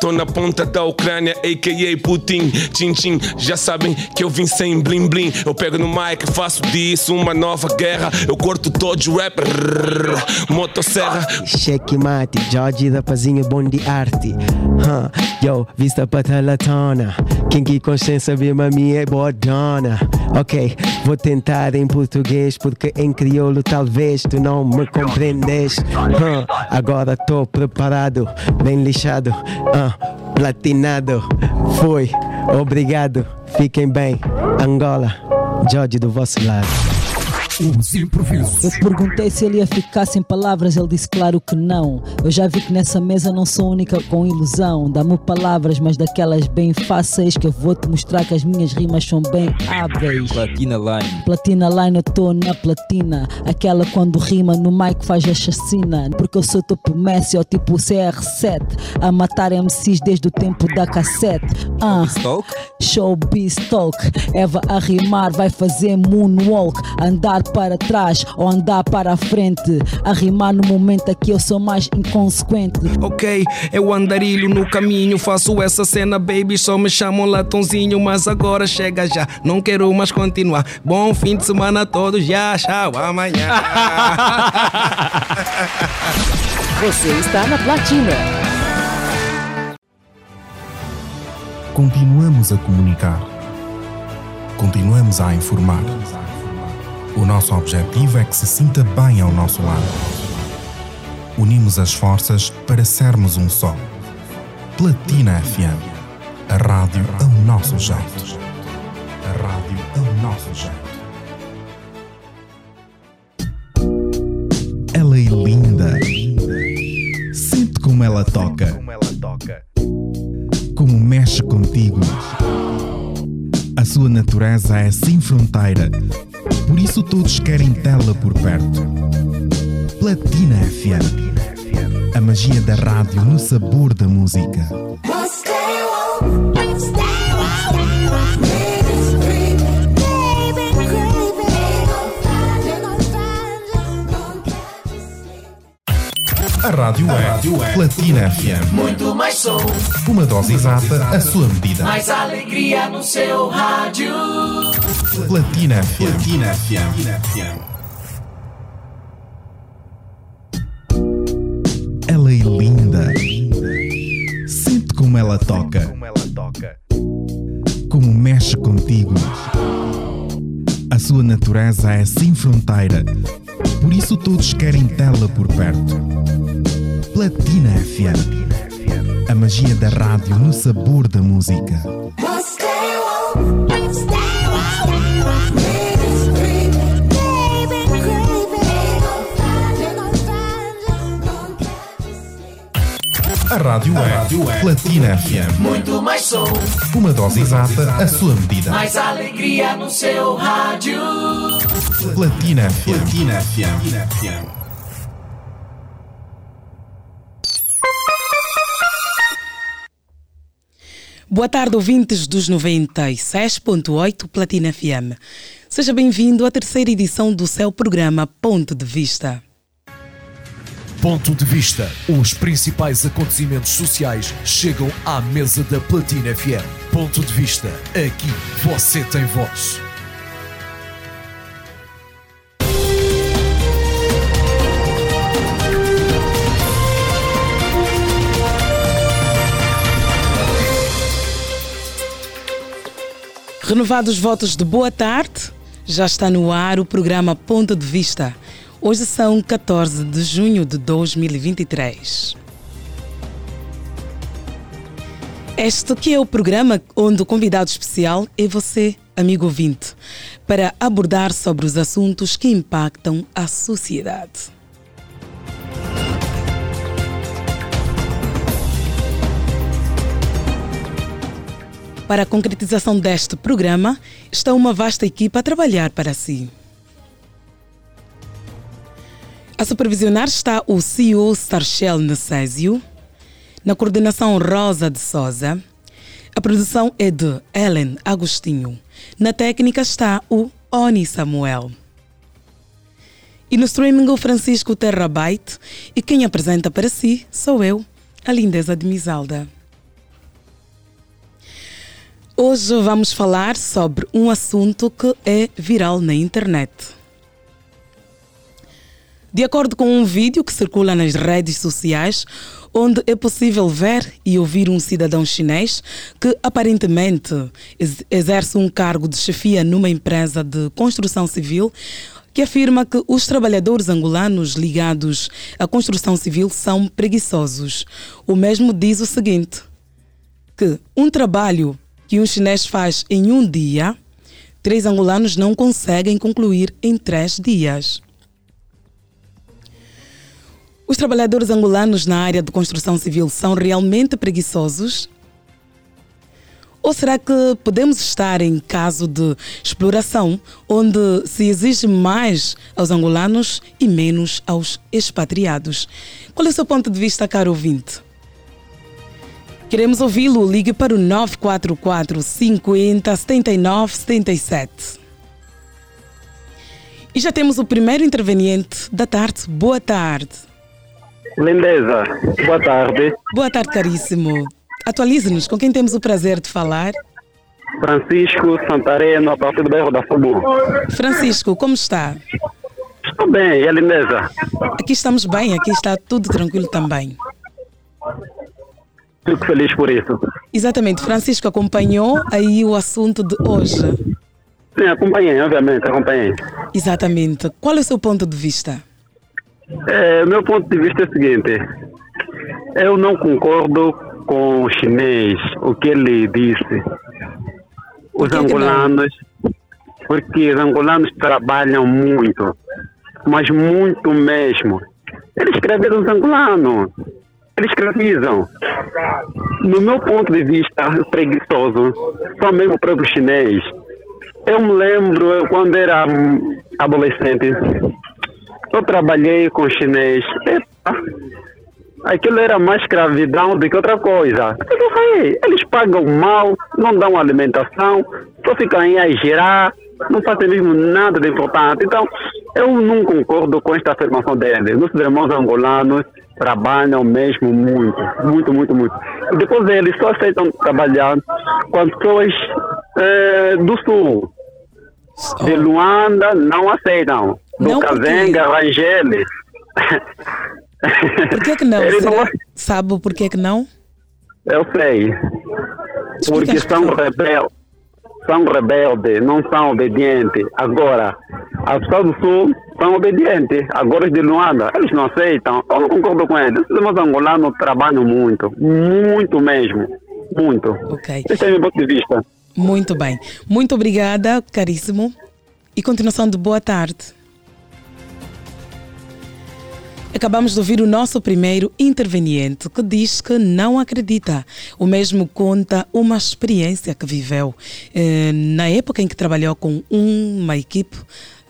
Tô na ponta da Ucrânia, a.k.a. Putin, tchim tchim, já sabem que eu vim sem blim blim. Eu pego no mic, faço disso uma nova guerra. Eu corto todos os rap, motosserra. Checkmate, Jorge da Pazinha, bom de arte. Huh. Yo, vista patalatona. Quem que consciência vê mami é bodona. Ok, vou tentar em português, porque em crioulo talvez tu não me compreendes. Huh. Agora tô preparado, bem lixado. Uh platinado. Fui, obrigado. Fiquem bem. Angola, Jorge do vosso lado. Os improvisos. Eu perguntei se ele ia ficar sem palavras, ele disse claro que não. Eu já vi que nessa mesa não sou única com ilusão. Dá-me palavras, mas daquelas bem fáceis que eu vou te mostrar que as minhas rimas são bem hábeis. Platina Line. Platina Line, eu tô na platina. Aquela quando rima no mic faz a chacina. Porque eu sou tipo Messi ou tipo CR7. A matar MCs desde o tempo da cassete. Ah, Showbiz Talk. Eva a rimar vai fazer moonwalk. Andar para trás ou andar para a frente. A rimar no momento aqui eu sou mais inconsequente. Ok, eu andarilho no caminho, faço essa cena, baby. Só me chamam latãozinho, mas agora chega já. Não quero mais continuar. Bom fim de semana a todos, já, tchau, amanhã. Você está na platina. Continuamos a comunicar. Continuamos a informar. O nosso objetivo é que se sinta bem ao nosso lado. Unimos as forças para sermos um só. Platina FM. A rádio ao nosso jeito. A rádio ao nosso jeito. Ela é linda. Sente como ela toca. Como mexe contigo. A sua natureza é sem fronteira por isso todos querem tê-la por perto. Platina FM. A magia da rádio no sabor da música. A rádio, é, rádio é Platina FM. Muito mais som. Uma dose exata, a sua medida. Mais alegria no seu rádio. Platina FM. Platina FM. Ela é linda. Sente como ela toca. Como mexe contigo. A sua natureza é sem fronteira. Por isso todos querem tê-la por perto. Platina FM. A magia da rádio no sabor da música. Rádio, a é, rádio é Platina FM. Muito mais som. Uma dose exata, a sua medida. Mais alegria no seu rádio. Platina FM. Platina FM. Boa tarde, ouvintes dos 96.8 Platina FM. Seja bem-vindo à terceira edição do seu programa Ponto de Vista. Ponto de Vista. Os principais acontecimentos sociais chegam à mesa da Platina FM. Ponto de Vista. Aqui você tem voz. Renovados votos de boa tarde, já está no ar o programa Ponto de Vista. Hoje são 14 de junho de 2023. Este que é o programa onde o convidado especial é você, amigo ouvinte, para abordar sobre os assuntos que impactam a sociedade. Para a concretização deste programa, está uma vasta equipa a trabalhar para si. A supervisionar está o CEO Starshell Necésio, na coordenação Rosa de Souza, a produção é de Ellen Agostinho, na técnica está o Oni Samuel. E no streaming o Francisco Terrabyte e quem apresenta para si sou eu, a lindeza de Misalda. Hoje vamos falar sobre um assunto que é viral na internet. De acordo com um vídeo que circula nas redes sociais, onde é possível ver e ouvir um cidadão chinês que aparentemente exerce um cargo de chefia numa empresa de construção civil, que afirma que os trabalhadores angolanos ligados à construção civil são preguiçosos. O mesmo diz o seguinte: que um trabalho que um chinês faz em um dia, três angolanos não conseguem concluir em três dias. Os trabalhadores angolanos na área de construção civil são realmente preguiçosos? Ou será que podemos estar em caso de exploração, onde se exige mais aos angolanos e menos aos expatriados? Qual é o seu ponto de vista, caro ouvinte? Queremos ouvi-lo. Ligue para o 944 50 79 77. E já temos o primeiro interveniente da tarde. Boa tarde. Lindeza, boa tarde. Boa tarde, caríssimo. Atualize-nos com quem temos o prazer de falar. Francisco Santareno, a partir do bairro da Fubu. Francisco, como está? Estou bem, e a Lindeza? Aqui estamos bem, aqui está tudo tranquilo também. Fico feliz por isso. Exatamente. Francisco acompanhou aí o assunto de hoje. Sim, acompanhei, obviamente, acompanhei. Exatamente. Qual é o seu ponto de vista? É, meu ponto de vista é o seguinte: eu não concordo com o chinês, o que ele disse. Os angolanos, porque os angolanos trabalham muito, mas muito mesmo. Eles escreveram os angolanos eles escravizam. No meu ponto de vista preguiçoso, só mesmo o próprio chinês. Eu me lembro quando era adolescente, eu trabalhei com chinês. Epa, aquilo era mais escravidão do que outra coisa. Eles pagam mal, não dão alimentação, só ficam aí a girar, não fazem mesmo nada de importante. Então, eu não concordo com esta afirmação dele. Nossos irmãos angolanos trabalham mesmo muito, muito, muito, muito. E depois eles só aceitam trabalhar com as pessoas é, do sul. De Luanda não aceitam. Não Kazenga, Rangel. Por que, que não? não... Sabe por que, que não? Eu sei. Porque são rebeldes são rebeldes, não são obedientes. Agora, as pessoas do Sul são obedientes. Agora os de Luanda, eles não aceitam. Eu não concordo com eles. Os angolanos trabalham muito, muito mesmo. Muito. Ok. Esse é o meu ponto de vista. Muito bem. Muito obrigada, caríssimo. E continuação de boa tarde. Acabamos de ouvir o nosso primeiro interveniente que diz que não acredita. O mesmo conta uma experiência que viveu eh, na época em que trabalhou com uma equipe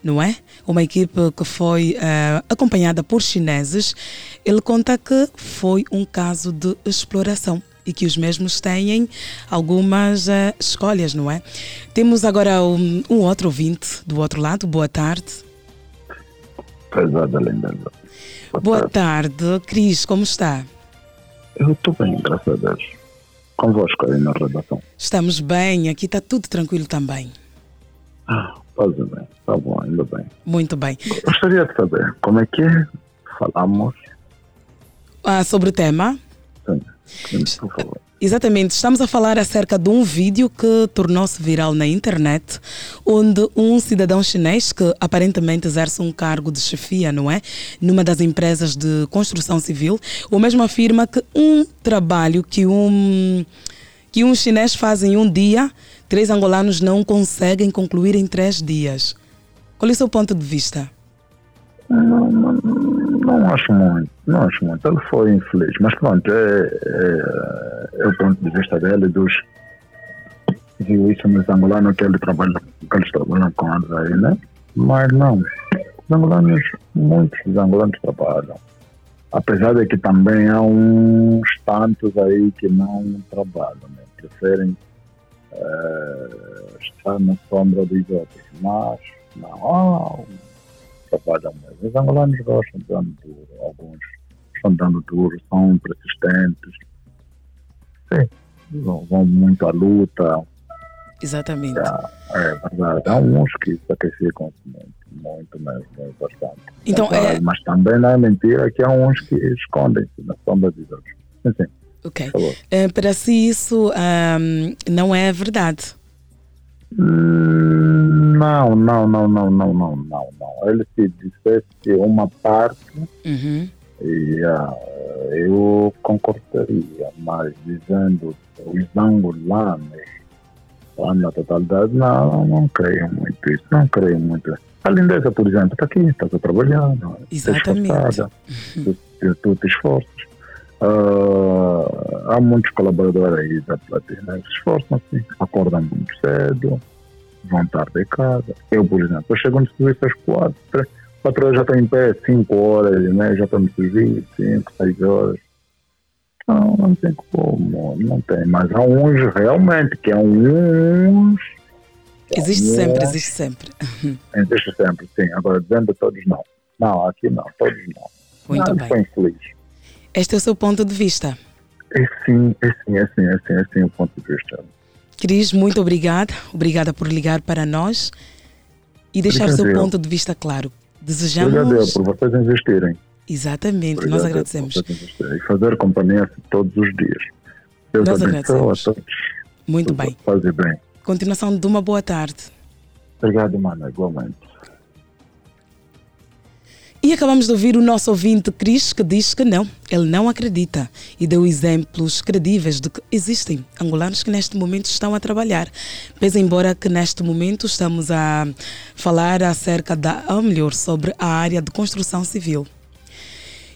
não é? Uma equipe que foi uh, acompanhada por chineses. Ele conta que foi um caso de exploração e que os mesmos têm algumas uh, escolhas, não é? Temos agora um, um, outro ouvinte do outro lado. Boa tarde. Pesada, linda. Boa, tarde. Cris, como está? Eu estou bem, graças a Deus. Convosco aí na redação. Estamos bem, aqui está tudo tranquilo também. Ah, faz bem, está bom, ainda bem. Muito bem. Gostaria de saber como é que falamos. Ah, sobre o tema? Sim, por favor. Exatamente, estamos a falar acerca de um vídeo que tornou-se viral na internet, onde um cidadão chinês que aparentemente exerce um cargo de chefia, não é? Numa das empresas de construção civil, o mesmo afirma que um trabalho que um, que um chinês faz em um dia, três angolanos não conseguem concluir em três dias. Qual é o seu ponto de vista? Não, não, não acho muito, não acho muito. Ele foi infeliz, mas pronto, é, é, é o ponto de vista dele, dos nos angolanos que ele trabalha, que eles trabalham com eles aí, né? Mas não, os angolanos, muitos dos angolanos trabalham. Apesar de que também há uns tantos aí que não trabalham, né? preferem é, estar na sombra dos outros. Mas não, trabalham mesmo. Os angolanos gostam de dando duro, alguns estão dando duro, são persistentes. Sim, vão, muito à luta, Exatamente. É verdade. Há uns que sacrificam-se muito, muito mesmo, bastante. Então, é... é... Mas também não é mentira que há uns que escondem-se na sombra dos outros. Sim, sim. Ok. Uh, para si isso um, não é verdade? Não, não, não, não, não, não, não, não. Ele se dissesse uma parte uhum. e uh, eu concordaria, mas dizendo os angolanos né, na totalidade, não, não creio muito isso, não creio muito. A lindeza, por exemplo, está aqui, está trabalhando, né, está esforçada, tu, tu te esforças. Uh, há muitos colaboradores aí da Platina que se esforçam-se, acordam muito cedo, vão tarde de casa. Eu, por exemplo, eu chego no serviço às quatro, três, quatro horas já estou em pé, cinco horas, né? já estou no serviço, cinco, seis horas. Não, não tem como, não tem. Mas há uns realmente, que há uns. Existe sempre, existe sempre. Existe sempre, sim. Agora, dizendo todos não. Não, aqui não, todos não. Muito não, bem. Foi infeliz. Este é o seu ponto de vista. É sim, é sim, é sim, é sim, é sim o ponto de vista. Cris, muito obrigada. Obrigada por ligar para nós e deixar o seu ponto de vista claro. Desejamos. Obrigado por vocês investirem. Exatamente, Obrigado nós agradecemos. E fazer companhia todos os dias. Deus nós agradecemos. a todos. Muito bem. Fazer bem. Continuação de uma boa tarde. Obrigado, mano, igualmente. E acabamos de ouvir o nosso ouvinte Cris que diz que não, ele não acredita e deu exemplos credíveis de que existem angolanos que neste momento estão a trabalhar. Pese embora que neste momento estamos a falar acerca da, ou melhor, sobre a área de construção civil.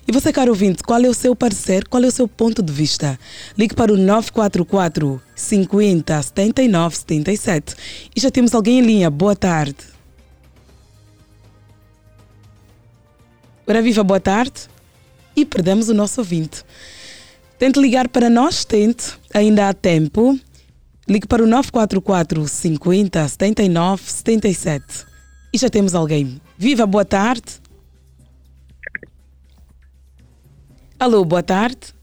E você, caro ouvinte, qual é o seu parecer? Qual é o seu ponto de vista? Ligue para o 944 50 79 77. E já temos alguém em linha. Boa tarde. Ora viva, boa tarde. E perdemos o nosso ouvinte. Tente ligar para nós, tente. Ainda há tempo. Ligue para o 944 50 79 77. E já temos alguém. Viva, boa tarde. Alô, boa tarde.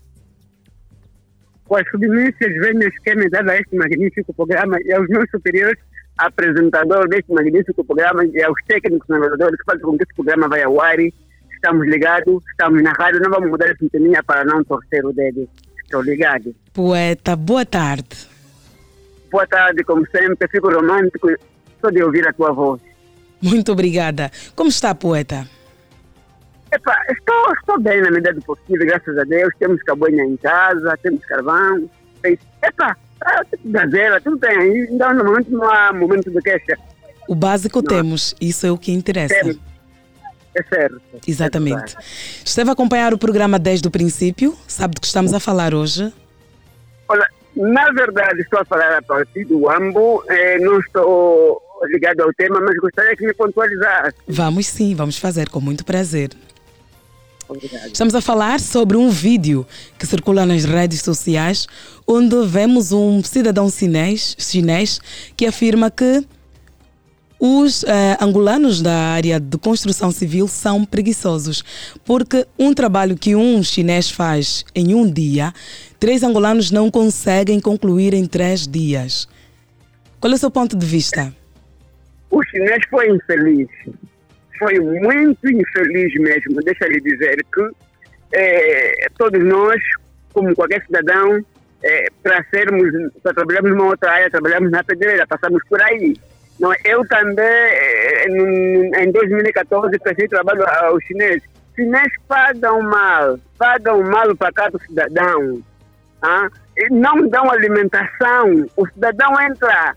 Com as submissões venhas que me dado a este magnífico programa e aos meus superiores apresentadores deste magnífico programa e aos técnicos navegadores que fazem com que este programa vai ao ar. Estamos ligados, estamos na rádio, não vamos mudar a sintonia para não torcer o dedo. Estou ligado. Poeta, boa tarde. Boa tarde, como sempre. Fico romântico só de ouvir a tua voz. Muito obrigada. Como está, poeta? Epa, estou, estou bem na medida do possível, graças a Deus. Temos cabanha em casa, temos carvão. Epa, gazela, tudo tem aí. Então, no momento não há momento de queixa. O básico não. temos, isso é o que interessa. Temos. É certo. Exatamente. É Esteve a acompanhar o programa desde o princípio? Sabe do que estamos a falar hoje? Olha, na verdade, estou a falar a partir do AMBO. Eh, não estou ligado ao tema, mas gostaria que me pontualizasse. Vamos sim, vamos fazer com muito prazer. Obrigado. Estamos a falar sobre um vídeo que circula nas redes sociais, onde vemos um cidadão chinês, chinês que afirma que os eh, angolanos da área de construção civil são preguiçosos, porque um trabalho que um chinês faz em um dia, três angolanos não conseguem concluir em três dias. Qual é o seu ponto de vista? O chinês foi infeliz. Foi muito infeliz mesmo. Deixa-lhe dizer que eh, todos nós, como qualquer cidadão, eh, para sermos, para trabalharmos numa outra área, trabalhamos na pedreira, passamos por aí. Não, eu também, em 2014, prestei trabalho aos chineses. Os chineses pagam mal, pagam mal para cada cidadão. Ah? E não dão alimentação. O cidadão entra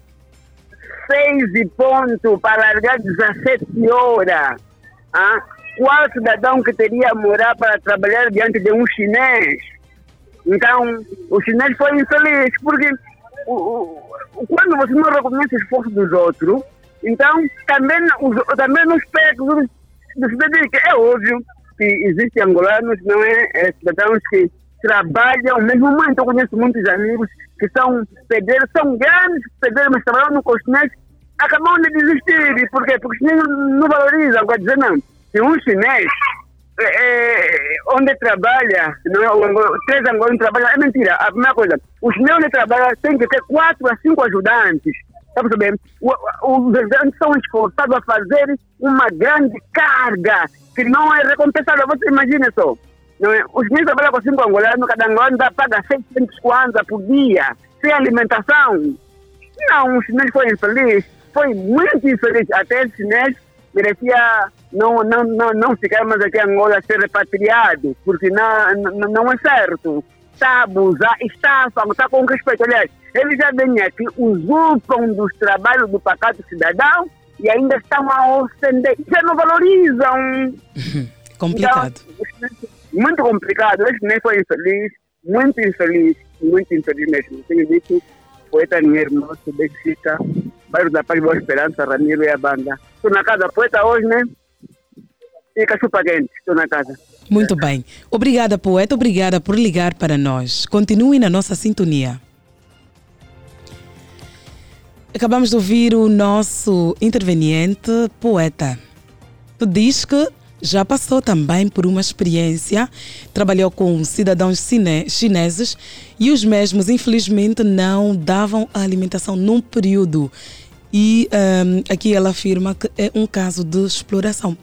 seis e ponto para largar 17 horas. Ah? Qual cidadão que teria morar para trabalhar diante de um chinês? Então, o chinês foi infeliz, porque quando você não reconhece o esforço dos outros, então também, os, também não espera que os cidadãos, é óbvio que existem angolanos, não é? é? Cidadãos que trabalham, mesmo muito, eu conheço muitos amigos que são pedreiros, são grandes pedreiros, mas trabalham no chinês, acabam de desistir. Por quê? Porque os chineses não valorizam, agora dizer não. Se um chinês é, onde trabalha, não é, três angolanos trabalham, é mentira. A primeira coisa, os chinês onde trabalham tem que ter quatro a cinco ajudantes. Está a perceber? O- o- Os estudantes são esforçados a fazer uma grande carga que não é recompensada. Você imagina só. Não é? Os meninos trabalham com cinco angolanos, cada angolano dá, paga 600 kwanza por dia, sem alimentação. Não, o chinês foi infeliz, foi muito infeliz. Até esse chinês merecia não, não, não, não ficar mais aqui em Angola a ser repatriado, porque não, não, não é certo. Está a abusar, está, a- está com respeito. Aliás, eles já vêm aqui, usurpam dos trabalhos do pacato cidadão e ainda estão a ofender. Já não valorizam. Complicado. Então, muito complicado. Esse nem foi infeliz, muito infeliz, muito infeliz mesmo. Tenho dito, poeta Ninheiro Nosso, Benfica, bairro da Paz, Boa Esperança, Ramiro e a banda. Estou na casa poeta hoje, né? Fica chupa quente, estou na casa. Muito bem. Obrigada, poeta. Obrigada por ligar para nós. Continue na nossa sintonia. Acabamos de ouvir o nosso interveniente, poeta. Tu diz que já passou também por uma experiência, trabalhou com cidadãos chineses e os mesmos, infelizmente, não davam a alimentação num período. E ahm, aqui ela afirma que é um caso de exploração.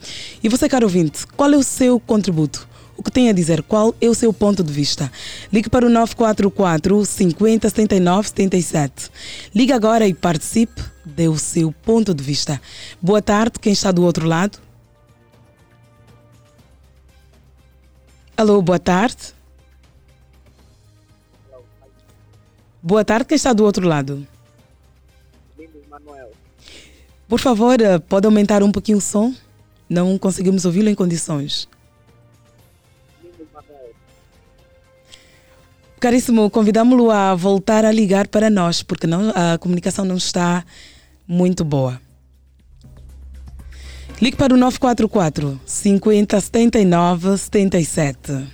E você, caro ouvinte, qual é o seu contributo? O que tem a dizer? Qual é o seu ponto de vista? Ligue para o 944 50 79 77. Ligue agora e participe, dê o seu ponto de vista. Boa tarde, quem está do outro lado? Alô, boa tarde. Boa tarde, quem está do outro lado? Por favor, eh, pode aumentar um pouquinho o som? Não conseguimos ouvi-lo em condições. Caríssimo, convidamos-lo a voltar a ligar para nós, porque não, a comunicação não está muito boa. Ligue para o 944 50 79 77.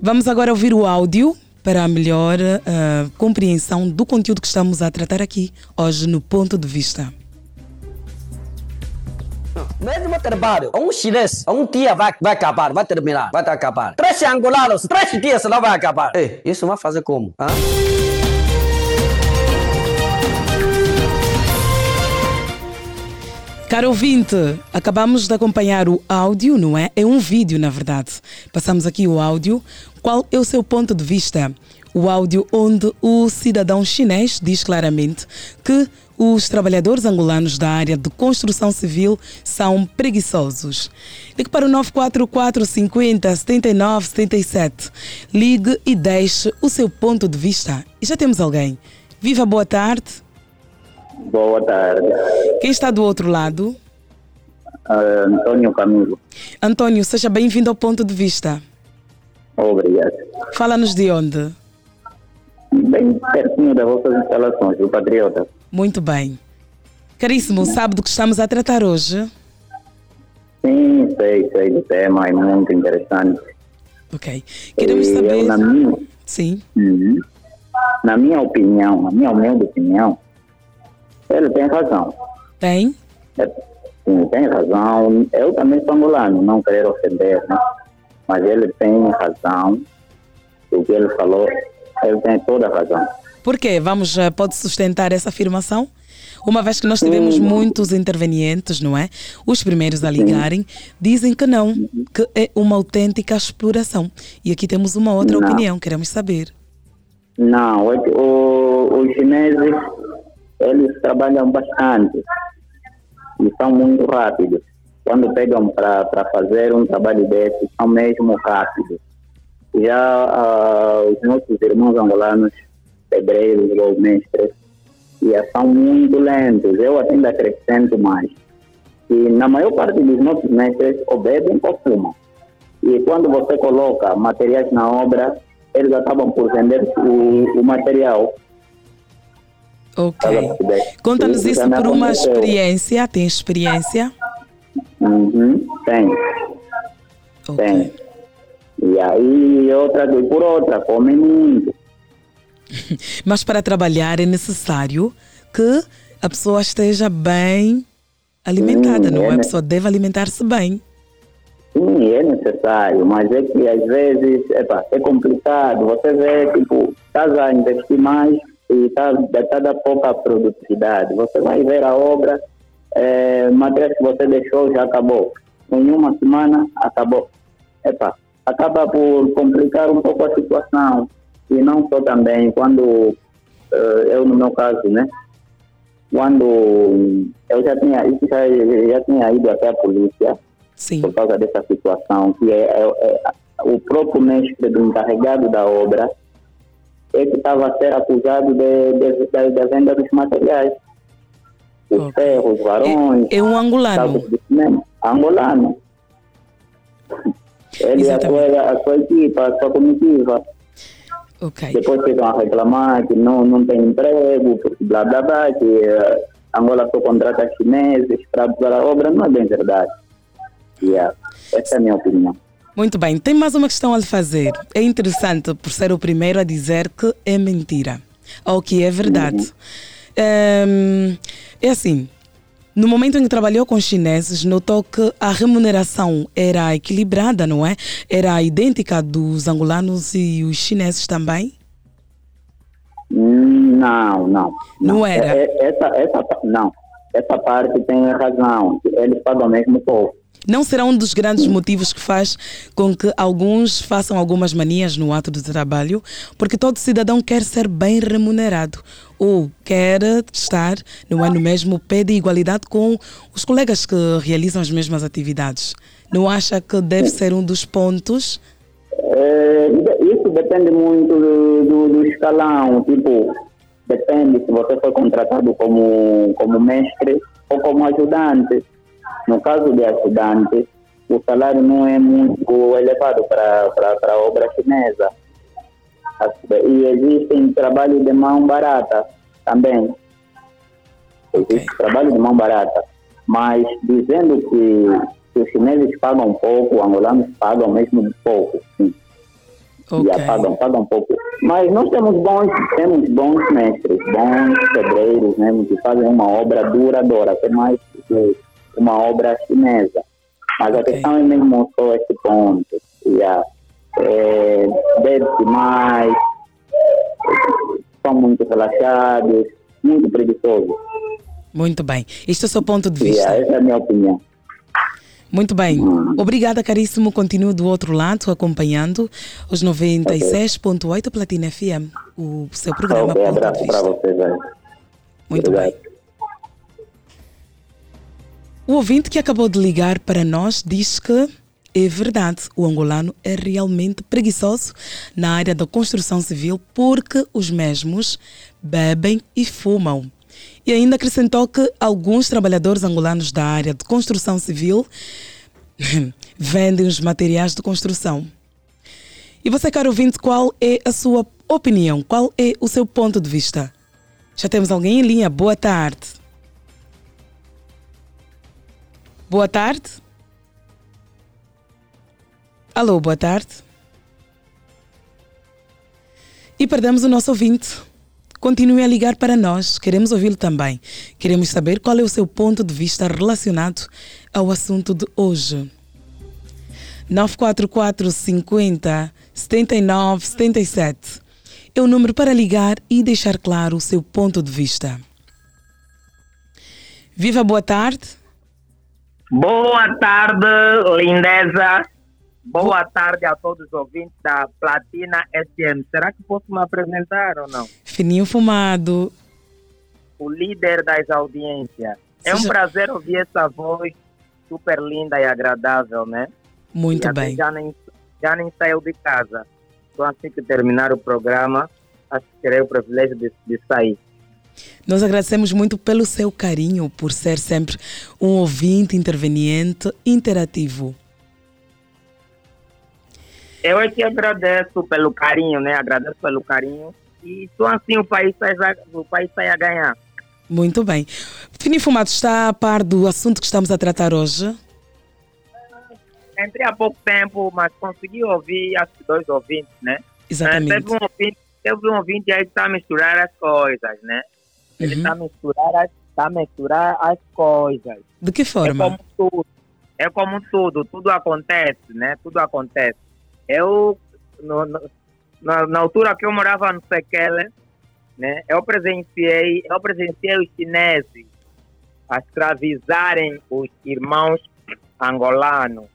Vamos agora ouvir o áudio para a melhor eh, compreensão do conteúdo que estamos a tratar aqui hoje no Ponto de Vista. Mesmo trabalho, um chinês, um dia vai, vai acabar, vai terminar, vai acabar. Três angolanos, três dias não vai acabar. Ei, isso vai fazer como? Hã? Caro ouvinte, acabamos de acompanhar o áudio, não é? É um vídeo, na verdade. Passamos aqui o áudio. Qual é o seu ponto de vista? O áudio onde o cidadão chinês diz claramente que os trabalhadores angolanos da área de construção civil são preguiçosos. Ligue para o 944 50 79 77. Ligue e deixe o seu ponto de vista. E já temos alguém. Viva, boa tarde. Boa tarde. Quem está do outro lado? Ah, Antônio Camilo. Antônio, seja bem-vindo ao ponto de vista. Obrigado. Fala-nos de onde? Bem pertinho das vossas instalações, o Patriota. Muito bem. Caríssimo, sabe do que estamos a tratar hoje? Sim, sei, sei do tema, é muito interessante. Ok. Queremos E saber. Eu, na, minha, Sim. Uhum. na minha opinião, na minha humilde opinião, ele tem razão. Tem? É, Sim, tem razão. Eu também sou angolano, não quero ofender, né? Mas ele tem razão. O que ele falou, ele tem toda a razão. Por quê? Vamos, eh, pode sustentar essa afirmação? Uma vez que nós tivemos muitos intervenientes, não é? Os primeiros a ligarem dizem que não, que é uma autêntica exploração. E aqui temos uma outra Não. opinião, queremos saber. Não, o, o- os chineses, eles trabalham bastante e são muito rápidos. Quando pegam para fazer um trabalho desse, são mesmo rápidos. Já ah, os nossos irmãos angolanos, pedreiros ou mestres, já são muito lentos. Eu ainda acrescento mais. E na maior parte dos nossos mestres, ou bebem ou fumam. E quando você coloca materiais na obra, eles acabam por vender o, o material. Ok. Conta-nos isso por uma aconteceu. experiência. Tem experiência? Uhum, tem. Tem. E aí, outra, e por outra, comem muito. Mas para trabalhar é necessário que a pessoa esteja bem alimentada, Sim, não é é? A ne- pessoa deve alimentar-se bem. Sim, é necessário, mas é que às vezes epa, é complicado. Você vê, tipo, estás a investir mais e está tá da pouca produtividade. Você vai ver a obra, é, material que você deixou já acabou. Em uma semana acabou. Epa, acaba por complicar um pouco a situação. E não só também quando eh, eu no meu caso, né? Quando eu já tinha, já, já tinha ido até a polícia Sim. por causa dessa situação, que é, é- é o próprio mestre do encarregado da obra é que estava a ser acusado de, de, de- da venda dos materiais. Os ferros, os varões. É um angolano. de cimento. Angolano. Ele e a sua, a sua equipa, a sua comitiva. Ok. Depois ficam a reclamar que não, não tem emprego, porque blá blá blá, que eh, Angola só contrata chineses para a obra. Não é bem verdade. Yeah. Essa é a minha opinião. Muito bem, tem mais uma questão a lhe fazer. É interessante por ser o primeiro a dizer que é mentira ou que é verdade. Ehm, é assim, no momento em que trabalhou com os chineses, notou que a remuneração era equilibrada, não é? Era idêntica dos angolanos e os chineses também? Hum, Não, não. Não era? É- é- essa, essa, não. Essa parte tem razão. Eles pagam mesmo pouco. Não será um dos grandes motivos que faz com que alguns façam algumas manias no ato do trabalho, porque todo cidadão quer ser bem remunerado ou quer estar não é, no mesmo pé de igualdade com os colegas que realizam as mesmas atividades. Não acha que deve ser um dos pontos? É, isso depende muito do, do, do escalão. Tipo, depende se você foi contratado como, como mestre ou como ajudante. No caso de ajudante, o salário não é muito elevado para a obra chinesa. E existem trabalho de mão barata também. Existe trabalho de mão barata. Mas dizendo que, que os chineses pagam pouco, os angolanos pagam mesmo pouco, sim. E pagam, pagam pouco. Mas nós temos bons, temos bons mestres, bons pedreiros mesmo, que fazem uma obra duradoura, até mais que uma obra chinesa. Mas a questão é mesmo só esse ponto. Yeah. É, bebe mais, são muito relaxados, muito preguiçosos. Muito bem. Este é o seu ponto de vista. Yeah, essa é a minha opinião. Muito bem. Obrigada, caríssimo. Continue do outro lado, acompanhando os 96.8 Platina FM, o seu programa Ok, Ponto de abraço para Vista. vocês. Muito bem. O ouvinte que acabou de ligar para nós diz que é verdade, o angolano é realmente preguiçoso na área da construção civil porque os mesmos bebem e fumam. E ainda acrescentou que alguns trabalhadores angolanos da área de construção civil vendem os materiais de construção. E você, caro ouvinte, qual é a sua opinião? Qual é o seu ponto de vista? Já temos alguém em linha. Boa tarde. Boa tarde. Alô, boa tarde. E perdemos o nosso ouvinte. Continue a ligar para nós, queremos ouvi-lo também. Queremos saber qual é o seu ponto de vista relacionado ao assunto de hoje. 944 50 79 77 é o número para ligar e deixar claro o seu ponto de vista. Viva, boa tarde. Boa tarde, lindeza. Boa tarde a todos os ouvintes da Platina SM. Será que posso me apresentar ou não? Fininho fumado. O líder das audiências. É um prazer ouvir essa voz super linda e agradável, né? Muito E até bem. Já nem, já nem saiu de casa. Só assim que terminar o programa, acho que terei o privilégio de, de sair. Nós agradecemos muito pelo seu carinho, por ser sempre um ouvinte interveniente interativo. Eu é que agradeço pelo carinho, né? Agradeço pelo carinho. E só assim o país sai, a- o país sai a ganhar. Muito bem. Fininho Fumado está a par do assunto que estamos a tratar hoje? Entrei há pouco tempo, mas consegui ouvir que dois ouvintes, né? Exatamente. Eh, teve, um ouvinte, teve um ouvinte aí que está a misturar as coisas, né? Ele Uhum. está a misturar tá misturar as coisas. De que É forma? como tudo. É como tudo, tudo acontece, né? Tudo acontece. Eu, no- no- na, na altura que eu morava no Sequele, né? Eu presenciei, eu presenciei os chineses a escravizarem os irmãos angolanos.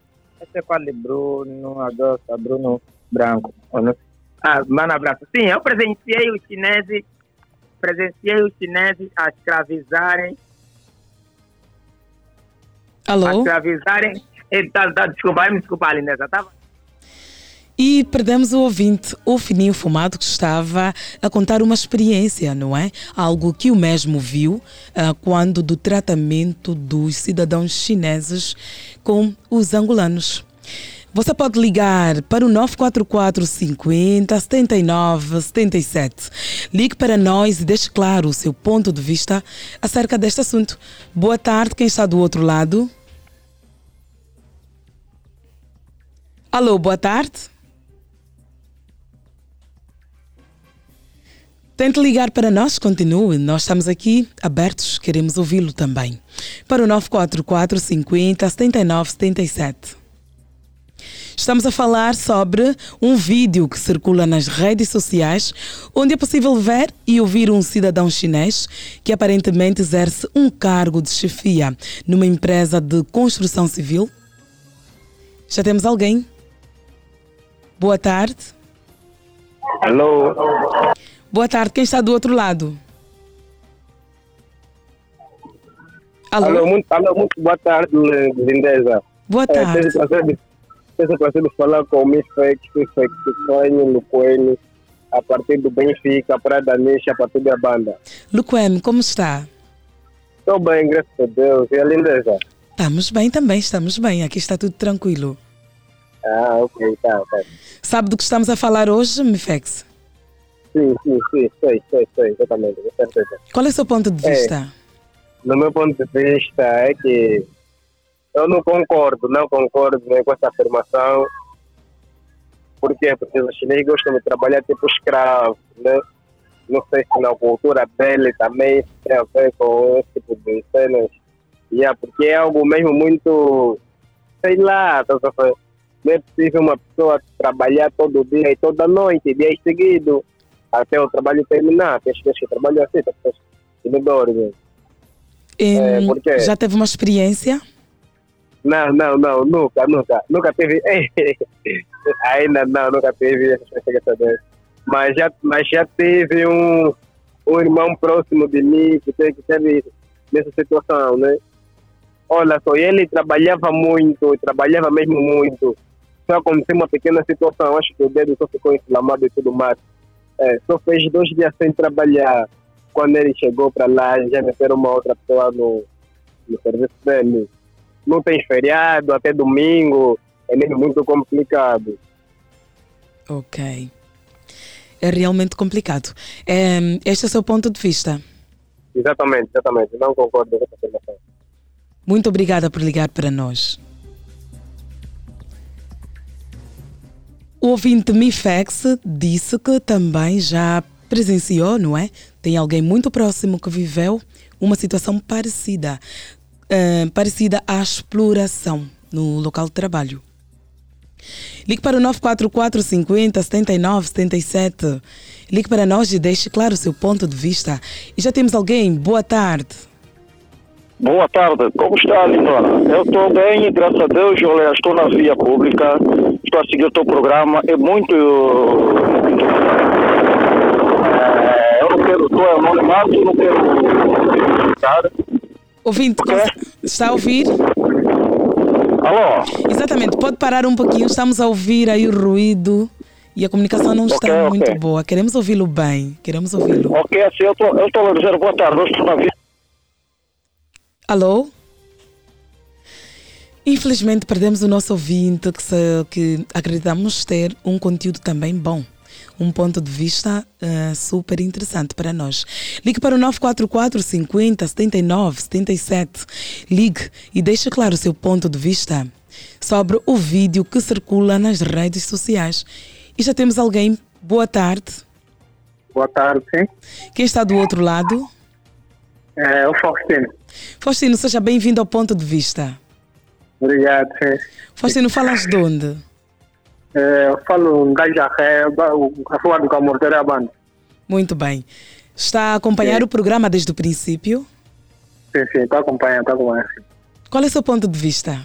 Esse é qual é Bruno, Adosta, Bruno Branco. Ah, Mana Branco. Sim, eu presenciei os chineses, presenciei os chineses a escravizarem, a Alô? escravizarem. Eh, tá, tá, desculpa, me desculpa, Lindeza, tava E perdemos o ouvinte, o Fininho Fumado, que estava a contar uma experiência, não é? Algo que o mesmo viu ah, quando do tratamento dos cidadãos chineses com os angolanos. Você pode ligar para o 944 50 79 77. Ligue para nós e deixe claro o seu ponto de vista acerca deste assunto. Boa tarde, quem está do outro lado? Alô, boa tarde. Tente ligar para nós, continue. Nós estamos aqui abertos, queremos ouvi-lo também. Para o 944 50 79 77. Estamos a falar sobre um vídeo que circula nas redes sociais, onde é possível ver e ouvir um cidadão chinês que aparentemente exerce um cargo de chefia numa empresa de construção civil. Já temos alguém? Boa tarde. Alô? Boa tarde, quem está do outro lado? Alô? Alô, muito, alô, muito boa tarde, Lindeza. Boa É, tarde. tenho o prazer de falar com o Misfex, Misfex, Sonho, Lucoene, a partir do Benfica, Praia da Nicha, a partir da banda. Luquem, como está? Estou bem, graças a Deus. E a Lindeza? Estamos bem também, estamos bem. Aqui está tudo tranquilo. Ah, ok, tá, tá. Sabe do que estamos a falar hoje, Mifex? Sim, sim, sim, sei, sei, sei, exatamente, com certeza. Qual é o seu ponto de É. vista? No meu ponto de vista é que eu não concordo, não concordo né, com essa afirmação. Por quê? Porque os chineses gostam de trabalhar tipo escravo, né? Não sei se na cultura dele também tem a ver com esse tipo de cenas. Yeah, porque é algo mesmo muito, sei lá, tá, não é possível uma pessoa trabalhar todo dia e toda noite, dias seguidos, até o trabalho terminar. Tem pessoas que trabalham assim, tem pessoas que não dormem. É, Já teve uma experiência? Não, não, não, nunca, nunca, nunca teve. Ainda não, nunca teve essa. Mas já, mas já teve um, um irmão próximo de mim que teve, que teve nessa situação, né? Olha só, ele trabalhava muito, trabalhava mesmo muito. Só aconteceu uma pequena situação, acho que o dedo só ficou inflamado e tudo mais. É, só fez dois dias sem trabalhar. Quando ele chegou para lá, já meteram uma outra pessoa no, no serviço dele. Não tem feriado, até domingo, é mesmo muito complicado. Ok. É realmente complicado. Em, este é o seu ponto de vista. Exatamente, exatamente. Não concordo com essa afirmação. Muito obrigada por ligar para nós. O ouvinte Mifex disse que também já presenciou, não é? Tem alguém muito próximo que viveu uma situação parecida, eh, parecida à exploração no local de trabalho. Ligue para o 944 50 79 77. Ligue para nós e deixe claro o seu ponto de vista. E já temos alguém. Boa tarde. Boa tarde, como está, Lindona? Eu estou bem, graças a Deus. Olha, estou na via pública, estou a seguir o teu programa. É muito. É, eu não quero, estou anonimato, não quero. Ouvinte, está a ouvir? Alô? Exatamente, pode parar um pouquinho, estamos a ouvir aí o ruído e a comunicação não está Ok, ok. muito boa. Queremos ouvi-lo bem, queremos ouvi-lo. Ok, assim, eu estou a dizer boa tarde, estou na via. Alô? Infelizmente perdemos o nosso ouvinte que, que acreditamos ter um conteúdo também bom. Um ponto de vista eh, super interessante para nós. Ligue para o 944 50 79 77. Ligue e deixe claro o seu ponto de vista sobre o vídeo que circula nas redes sociais. E já temos alguém. Boa tarde. Boa tarde, sim. Quem está do outro lado? É o Faustino. Faustino, seja bem-vindo ao ponto de vista. Obrigado, sim. Faustino, falas de onde? Eu falo um gajaré, a rua do Camorteiro é a banda. Muito bem. Está a acompanhar Sim. o programa desde o princípio? Sim, sim, estou acompanhando, estou acompanhando. Qual é o seu ponto de vista?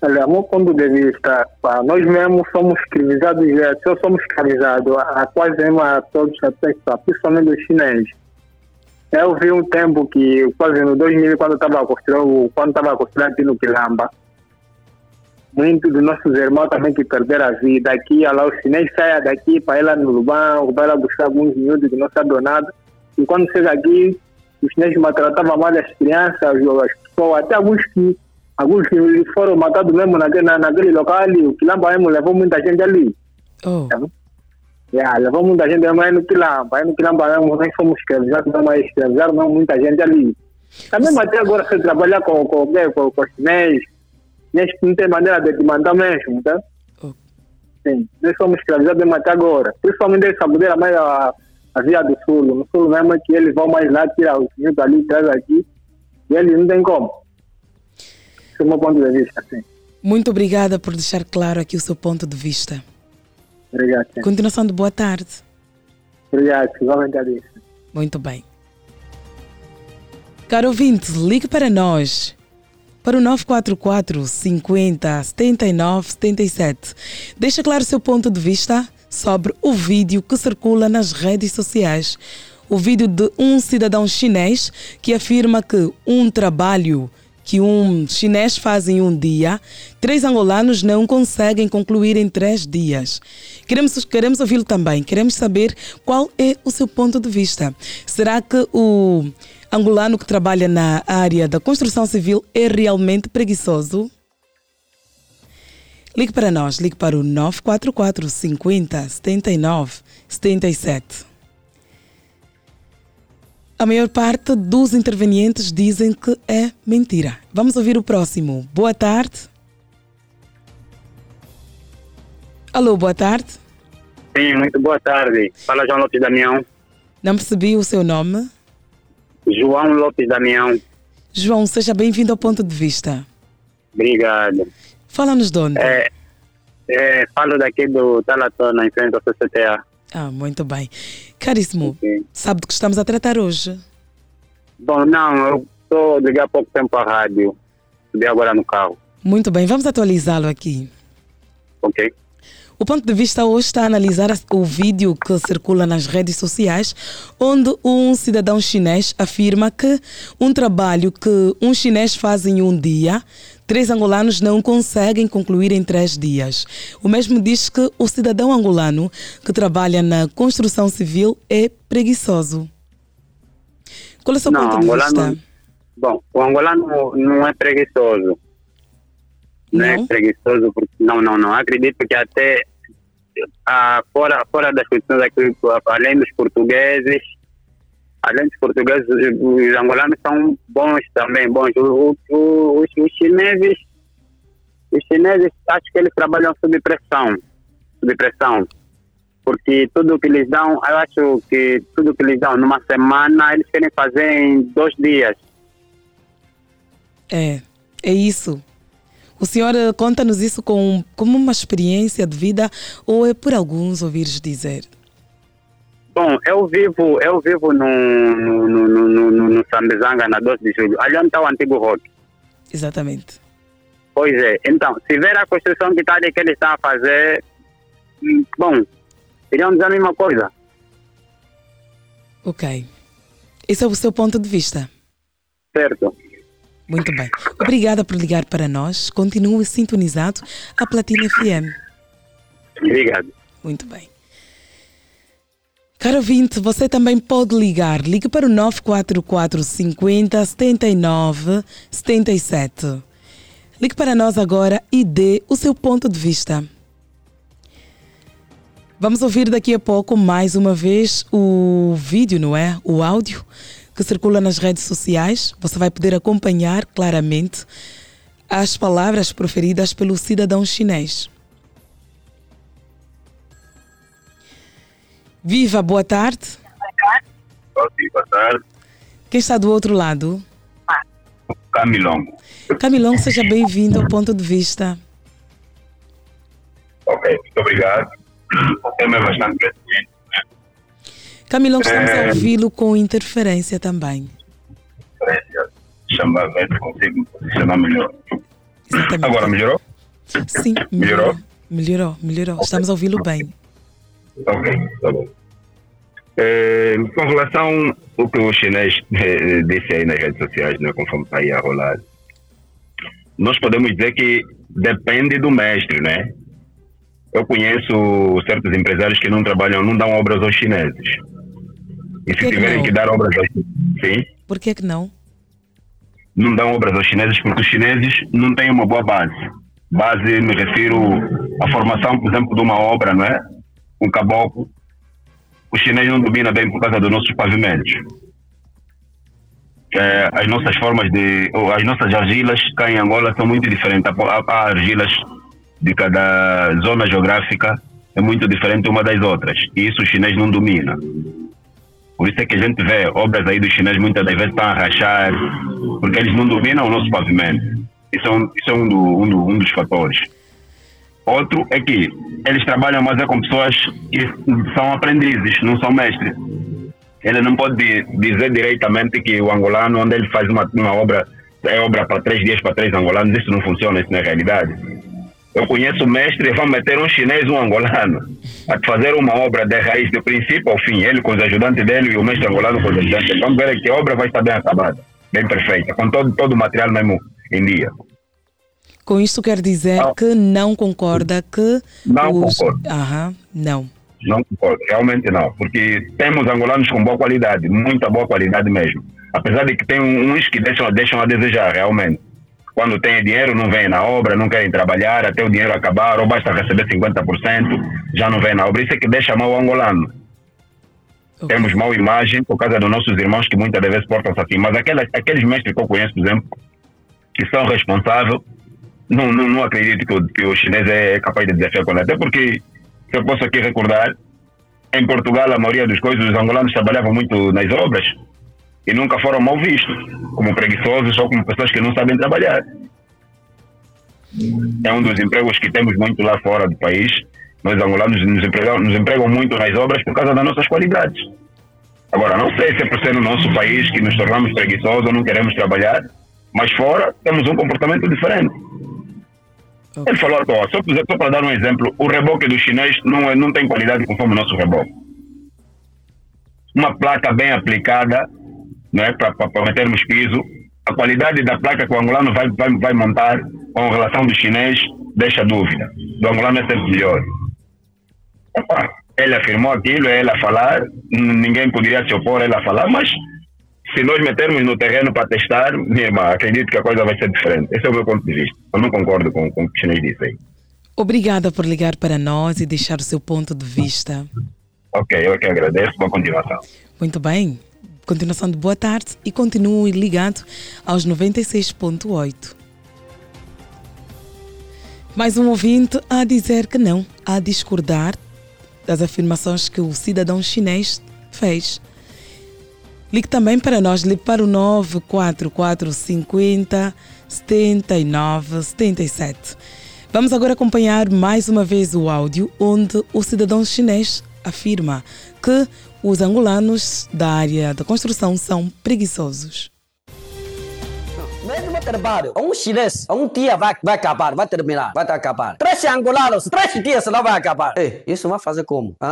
Olha, meu ponto de vista, pá, nós mesmos somos escravizados, já, só somos escravizados a quase a todos os aspectos, principalmente os chineses. Eu vi um tempo que, quase no 2000, quando estava a construir, quando estava a construir aqui no Quilamba, muitos dos nossos irmãos também que perderam a vida aqui, olha lá, os chineses saem daqui para ir lá no Luban, vai lá buscar alguns minutos que não sabe do nada. E quando chega aqui, os chineses maltratavam mais as crianças, as pessoas, até alguns que, alguns que foram matados mesmo naquele, na, naquele local ali. O Quilamba mesmo levou muita gente ali. Oh. Yeah, levou muita gente mesmo aí no Quilamba. Aí no Quilamba mesmo nós fomos escravizados, aí escravizaram muita gente ali. Também até agora se trabalhar com, com, com, com, com os chineses, chineses não tem maneira de te mandar mesmo, tá? Sim, nós somos escravizados mesmo até agora. Principalmente essa bandeira mais a, a Via do Sul. No Sul mesmo é que eles vão mais lá, tiram os minutos ali, traz aqui. E eles não tem como. Esse é o meu ponto de vista, sim. Muito obrigada por deixar claro aqui o seu ponto de vista. Obrigado, sim. Continuação de boa tarde. Obrigado, igualmente a. Muito bem. Caro ouvinte, ligue para nós. Para o 944 50 79 77. Deixa claro seu ponto de vista sobre o vídeo que circula nas redes sociais. O vídeo de um cidadão chinês que afirma que um trabalho que um chinês faz em um dia, três angolanos não conseguem concluir em três dias. Queremos, queremos ouvi-lo também, queremos saber qual é o seu ponto de vista. Será que o angolano que trabalha na área da construção civil é realmente preguiçoso? Ligue para nós, ligue para o 944 50 79 77. A maior parte dos intervenientes dizem que é mentira. Vamos ouvir o próximo. Boa tarde. Alô, boa tarde. Sim, muito boa tarde. Fala João Lopes Damião. Não percebi o seu nome. João Lopes Damião. João, seja bem-vindo ao ponto de vista. Obrigado. Fala-nos de onde? É, é, falo daqui do Talatona, em frente ao CCTA. Ah, muito bem. Caríssimo, sabe do que estamos a tratar hoje? Bom, não, eu estou liguei há pouco tempo à rádio. Subi agora no carro. Muito bem, vamos atualizá-lo aqui. Ok. O ponto de vista hoje está a analisar o vídeo que circula nas redes sociais, onde um cidadão chinês afirma que um trabalho que um chinês faz em um dia, três angolanos não conseguem concluir em três dias. O mesmo diz que o cidadão angolano que trabalha na construção civil é preguiçoso. Qual é o seu não, ponto de angolano, vista? Bom, o angolano não é preguiçoso. Não, é preguiçoso, porque, não, não, não. Acredito que até ah, fora, fora das questões aqui, além dos portugueses, além dos portugueses, os, os angolanos são bons também, bons. O, o, os, os chineses, os chineses, acho que eles trabalham sob pressão, sob pressão. Porque tudo que lhes dão, eu acho que tudo que lhes dão numa semana, eles querem fazer em dois dias. É, é isso. O senhor eh, conta-nos isso com, como uma experiência de vida ou é por alguns ouvires dizer? Bom, eu vivo, eu vivo no, no, no, no, no, Sambizanga, na 12 de julho. Ali onde está o antigo rock. Exatamente. Pois é. Então, se ver a construção que está ali que eles estão a fazer, hum, bom, iriam dizer a mesma coisa. Ok. Esse é o seu ponto de vista. Certo. Muito bem. Obrigada por ligar para nós. Continue sintonizado a Platina FM. Obrigado. Muito bem. Caro ouvinte, você também pode ligar. Ligue para o 944 50 79 77. Ligue para nós agora e dê o seu ponto de vista. Vamos ouvir daqui a pouco mais uma vez o vídeo, não é? O áudio que circula nas redes sociais. Você vai poder acompanhar claramente as palavras proferidas pelo cidadão chinês. Viva, boa tarde. Boa tarde. Quem está do outro lado? Camilão. Camilão, seja bem-vindo ao ponto de vista. Ok, muito obrigado. O tema é bastante pertinente. Camilão, estamos É. a ouvi-lo com interferência também. Deixa-me ver se consigo posicionar melhor. Agora melhorou? Sim, Melhorou? melhorou, melhorou. Estamos a ouvi-lo bem. Ok, tá bom. Eh, com relação ao que o chinês eh, disse aí nas redes sociais, né, conforme está aí a rolar, nós podemos dizer que depende do mestre, né? Eu conheço certos empresários que não trabalham, não dão obras aos chineses. E se que tiverem não? que dar obras aos sim, Por que que não? não dão obras aos chineses porque os chineses não têm uma boa base. Base, me refiro à formação, por exemplo, de uma obra, não é? Um caboclo. O chinês não domina bem por causa dos nossos pavimentos. É, as nossas formas de. As nossas argilas cá em Angola são muito diferentes. Há, argilas de cada zona geográfica é muito diferente uma das outras. E isso o chinês não domina. Por isso é que a gente vê obras aí dos chineses muitas das vezes estão a rachar, porque eles não dominam o nosso pavimento. Isso é um, isso é um, do- um do- um dos fatores. Outro é que eles trabalham mais é com pessoas que são aprendizes, não são mestres. Ele não pode di- dizer diretamente que o angolano, onde ele faz uma, uma obra, é obra para três dias para três angolanos, isso não funciona, isso não é realidade. Eu conheço o mestre, vão meter um chinês um angolano a fazer uma obra de raiz, do princípio ao fim, ele com os ajudantes dele e o mestre angolano com os ajudantes. Vamos ver que a obra vai estar bem acabada, bem perfeita, com todo, todo o material mesmo em dia. Com isto quer dizer que não concorda que Não os... concordo. Aham, não. Não concordo, realmente não, porque temos angolanos com boa qualidade, muita boa qualidade mesmo. Apesar de que tem uns que deixam, deixam a desejar, realmente. Quando tem dinheiro, não vêm na obra, não querem trabalhar, até o dinheiro acabar, ou basta receber 50%, já não vêm na obra. Isso é que deixa mal o angolano. Temos mal imagem por causa dos nossos irmãos que muitas vezes portam-se assim. Mas aquelas, aqueles mestres que eu conheço, por exemplo, que são responsáveis, não, não, não acredito que o, que o chinês é capaz de desafiar com ele. Até porque, se eu posso aqui recordar, em Portugal a maioria das coisas, os angolanos trabalhavam muito nas obras e nunca foram mal vistos, como preguiçosos ou como pessoas que não sabem trabalhar. É um dos empregos que temos muito lá fora do país. Nós angolanos nos empregam, nos empregam muito nas obras por causa das nossas qualidades. Agora, não sei se é por ser no nosso país que nos tornamos preguiçosos ou não queremos trabalhar, mas fora temos um comportamento diferente. Ele falou toa, só, só para dar um exemplo, o reboque do chinês não, é, não tem qualidade conforme o nosso reboque. Uma placa bem aplicada, não é, para metermos piso, a qualidade da placa que o angolano vai, vai, vai montar com relação do chinês deixa dúvida. Do angolano é sempre melhor. Ele afirmou aquilo, é ele a falar, ninguém poderia se opor a ele a falar, mas se nós metermos no terreno para testar, minha irmã, acredito que a coisa vai ser diferente. Esse é o meu ponto de vista. Eu não concordo com, com o que o chinês disse aí. Obrigada por ligar para nós e deixar o seu ponto de vista. Ok, eu que agradeço. Boa continuação. Muito bem. Continuação de boa tarde e continue ligado aos 96.8. Mais um ouvinte a dizer que não, a discordar das afirmações que o cidadão chinês fez. Ligue também para nós, ligue para o 944 50 79 77. Vamos agora acompanhar mais uma vez o áudio onde o cidadão chinês afirma que os angolanos da área da construção são preguiçosos. Mesmo trabalho, um chinês, um dia vai, vai acabar, vai terminar, vai acabar. Três angolanos, três dias não vai acabar. Ei, isso vai fazer como? Hã?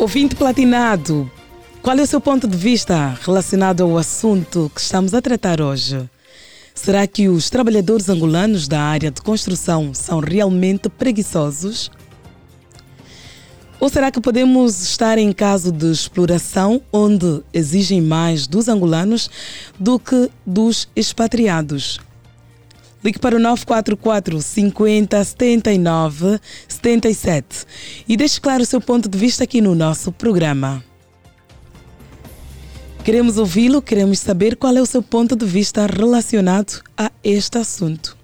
Ouvinte platinado, qual é o seu ponto de vista relacionado ao assunto que estamos a tratar hoje? Será que os trabalhadores angolanos da área de construção são realmente preguiçosos? Ou será que podemos estar em caso de exploração onde exigem mais dos angolanos do que dos expatriados? Ligue para o 944 50 79 77 e deixe claro o seu ponto de vista aqui no nosso programa. Queremos ouvi-lo, queremos saber qual é o seu ponto de vista relacionado a este assunto.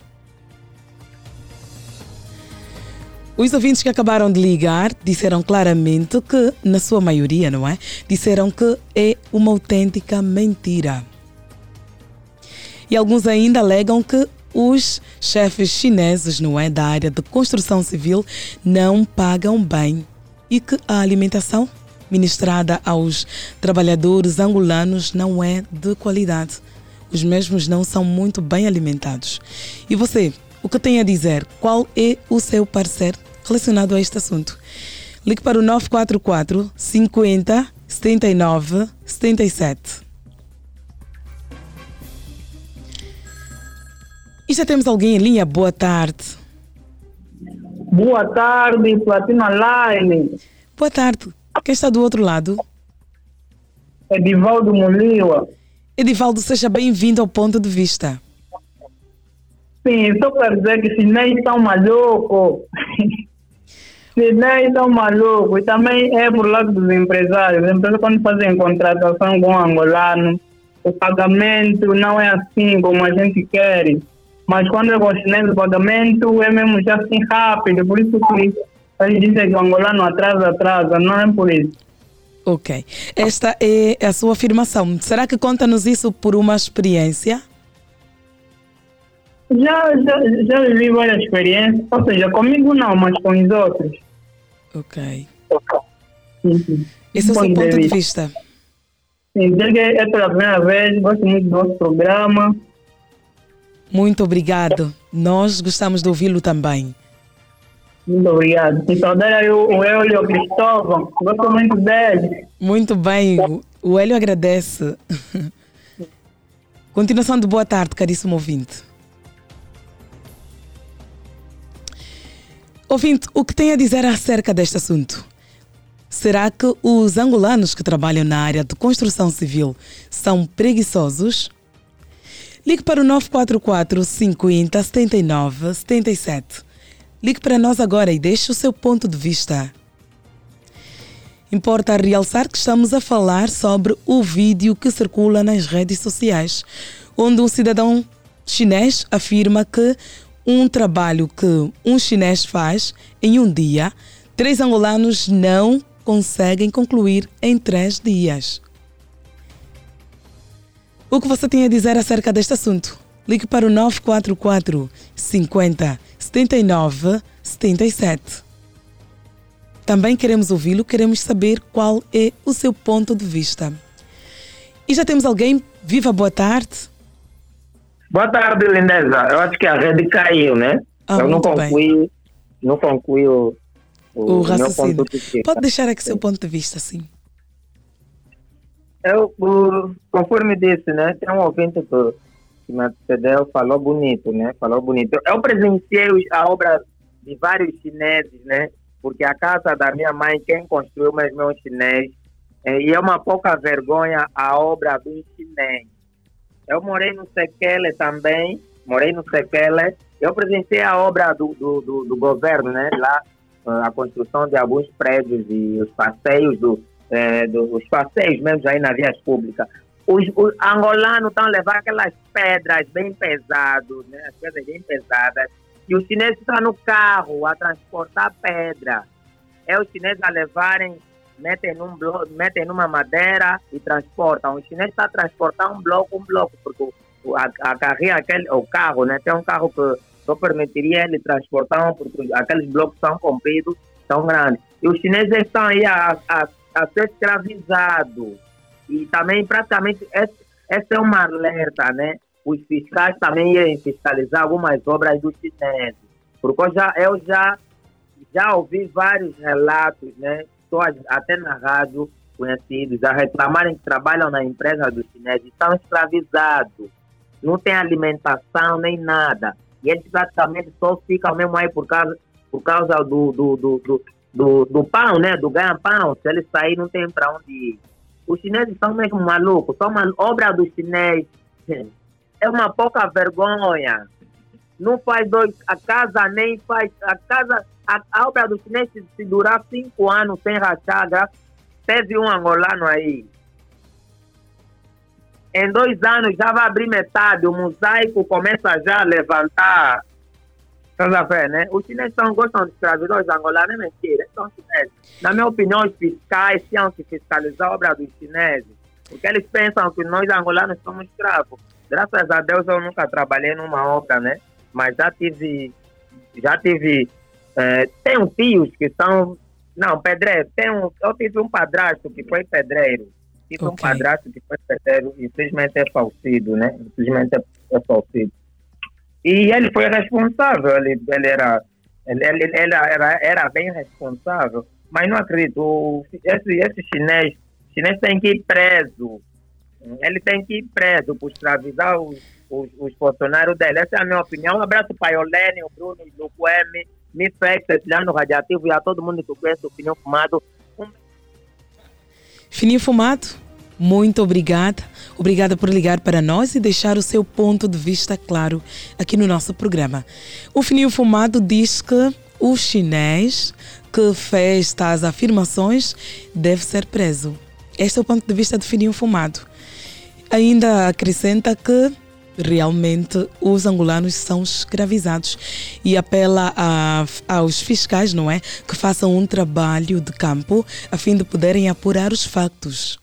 Os ouvintes que acabaram de ligar disseram claramente que, na sua maioria, não é? Disseram que é uma autêntica mentira. E alguns ainda alegam que os chefes chineses, não é, da área de construção civil não pagam bem. e que a alimentação ministrada aos trabalhadores angolanos não é de qualidade. Os mesmos não são muito bem alimentados. E você, o que tem a dizer? Qual é o seu parecer relacionado a este assunto? Ligue para o 944 50 79 77. E já temos alguém em linha? Boa tarde. Boa tarde, Platina Line. Boa tarde. Quem está do outro lado? Edivaldo Moliwa. Edivaldo, seja bem-vindo ao ponto de vista. Sim, só para dizer que chineses são malucos. chineses são malucos. E também é por lado dos empresários. Os empresários, quando fazem contratação com um angolano, o pagamento não é assim como a gente quer. Mas quando é com o o pagamento é mesmo já assim rápido. Por isso que a gente diz que o angolano atrasa, atrasa. Não é por isso. Ok. Esta é a sua afirmação. Será que conta-nos isso por uma experiência? Já, já, já vivi várias experiências. Ou seja, comigo não, mas com os outros. Ok. Sim, sim. Esse é o seu ponto de vista. Sim, é pela primeira vez. Gosto muito do nosso programa. Muito obrigado. Nós gostamos de ouvi-lo também. Muito obrigado. E saudar aí o, o Eulio Cristóvão. Gosto muito dele. Muito bem. O- O Hélio agradece. Continuação de boa tarde, caríssimo ouvinte. Ouvinte, o que tem a dizer acerca deste assunto? Será que os angolanos que trabalham na área de construção civil são preguiçosos? Ligue para o 944 50 79 77. Ligue para nós agora e deixe o seu ponto de vista. Importa realçar que estamos a falar sobre o vídeo que circula nas redes sociais, onde um cidadão chinês afirma que um trabalho que um chinês faz em um dia, três angolanos não conseguem concluir em três dias. O que você tem a dizer acerca deste assunto? Ligue para o 944 50 79 77. Também queremos ouvi-lo, queremos saber qual é o seu ponto de vista. E já temos alguém? Viva, boa tarde. Boa tarde, lindeza. Eu acho que a rede caiu, né? Ah, eu não bem. concluí, não concluí o, o, O meu raciocínio. ponto de vista. Pode deixar aqui seu ponto de vista, sim. Eu, conforme disse, né? Tem um ouvinte que, me antecedeu, falou bonito, né? Falou bonito. Eu presenciei a obra de vários chineses, né? Porque a casa da minha mãe, quem construiu mesmo é um chinês. Eh, E é uma pouca vergonha a obra do chinês. Eu morei no Sequele também, morei no Sequele. Eu presenciei a obra do, do, do, do governo, né? Lá, a construção de alguns prédios e os passeios, do, eh, do- os passeios mesmo aí nas vias públicas. Os, os angolanos estão levar aquelas pedras bem pesadas, né? As pedras bem pesadas. E os chineses estão no carro a transportar pedra. É os chineses a levarem metem, num blo metem numa madeira e transportam. O chinês está a transportar um bloco, um bloco, porque a, a carrinha, aquele, o carro, né? Tem um carro que só permitiria ele transportar, porque aqueles blocos são compridos, são grandes. E os chineses estão aí a, a, a ser escravizados. E também, praticamente, esse é uma alerta, né? Os fiscais também irem fiscalizar algumas obras dos chineses. Porque eu já, eu já já ouvi vários relatos, né? Até na rádio conhecidos a reclamarem que trabalham na empresa dos chineses, estão escravizados, não tem alimentação nem nada. E eles praticamente só ficam mesmo aí por causa, por causa do, do, do, do, do, do pão, né? Do ganha-pão. Se eles saírem, não tem para onde ir. Os chineses são mesmo malucos, são uma obra dos chineses. É uma pouca vergonha não faz dois, a casa nem faz, a casa, a, a obra do chinês se, se durar cinco anos sem rachar, teve um angolano aí. Em dois anos já vai abrir metade, o mosaico começa já a levantar. Estás a ver, né? Os chineses não gostam de escravidão, os angolanos é mentira, são chineses. Na minha opinião, os fiscais tinham que fiscalizar a obra dos chineses, porque eles pensam que nós angolanos somos escravos. Graças a Deus eu nunca trabalhei numa obra, né? Mas já tive, já tive, eh, tenho tios que são Não, pedreiro. Um, eu tive um padrasto que foi pedreiro. Tive um padrasto que foi pedreiro infelizmente é falecido, né? Infelizmente é, é falecido. E ele foi responsável, ele, ele era ele, ele, era, era bem responsável. Mas não acredito, o- esse, esse chinês, chinês tem que ir preso. Ele tem que ir preso por escravizar os, os, os funcionários dele. Essa é a minha opinião. Um abraço para a Olene, o Bruno, o Luqueme, Mifex, Etilano Radiativo e a todo mundo que conhece o Opinião Fumado. Fininho Fumado, muito obrigada. Obrigada por ligar para nós e deixar o seu ponto de vista claro aqui no nosso programa. O Fininho Fumado diz que o chinês que fez tais afirmações deve ser preso. Este é o ponto de vista do Fininho Fumado. Ainda acrescenta que realmente os angolanos são escravizados e apela a- aos fiscais, não é, que façam um trabalho de campo a fim de poderem apurar os factos.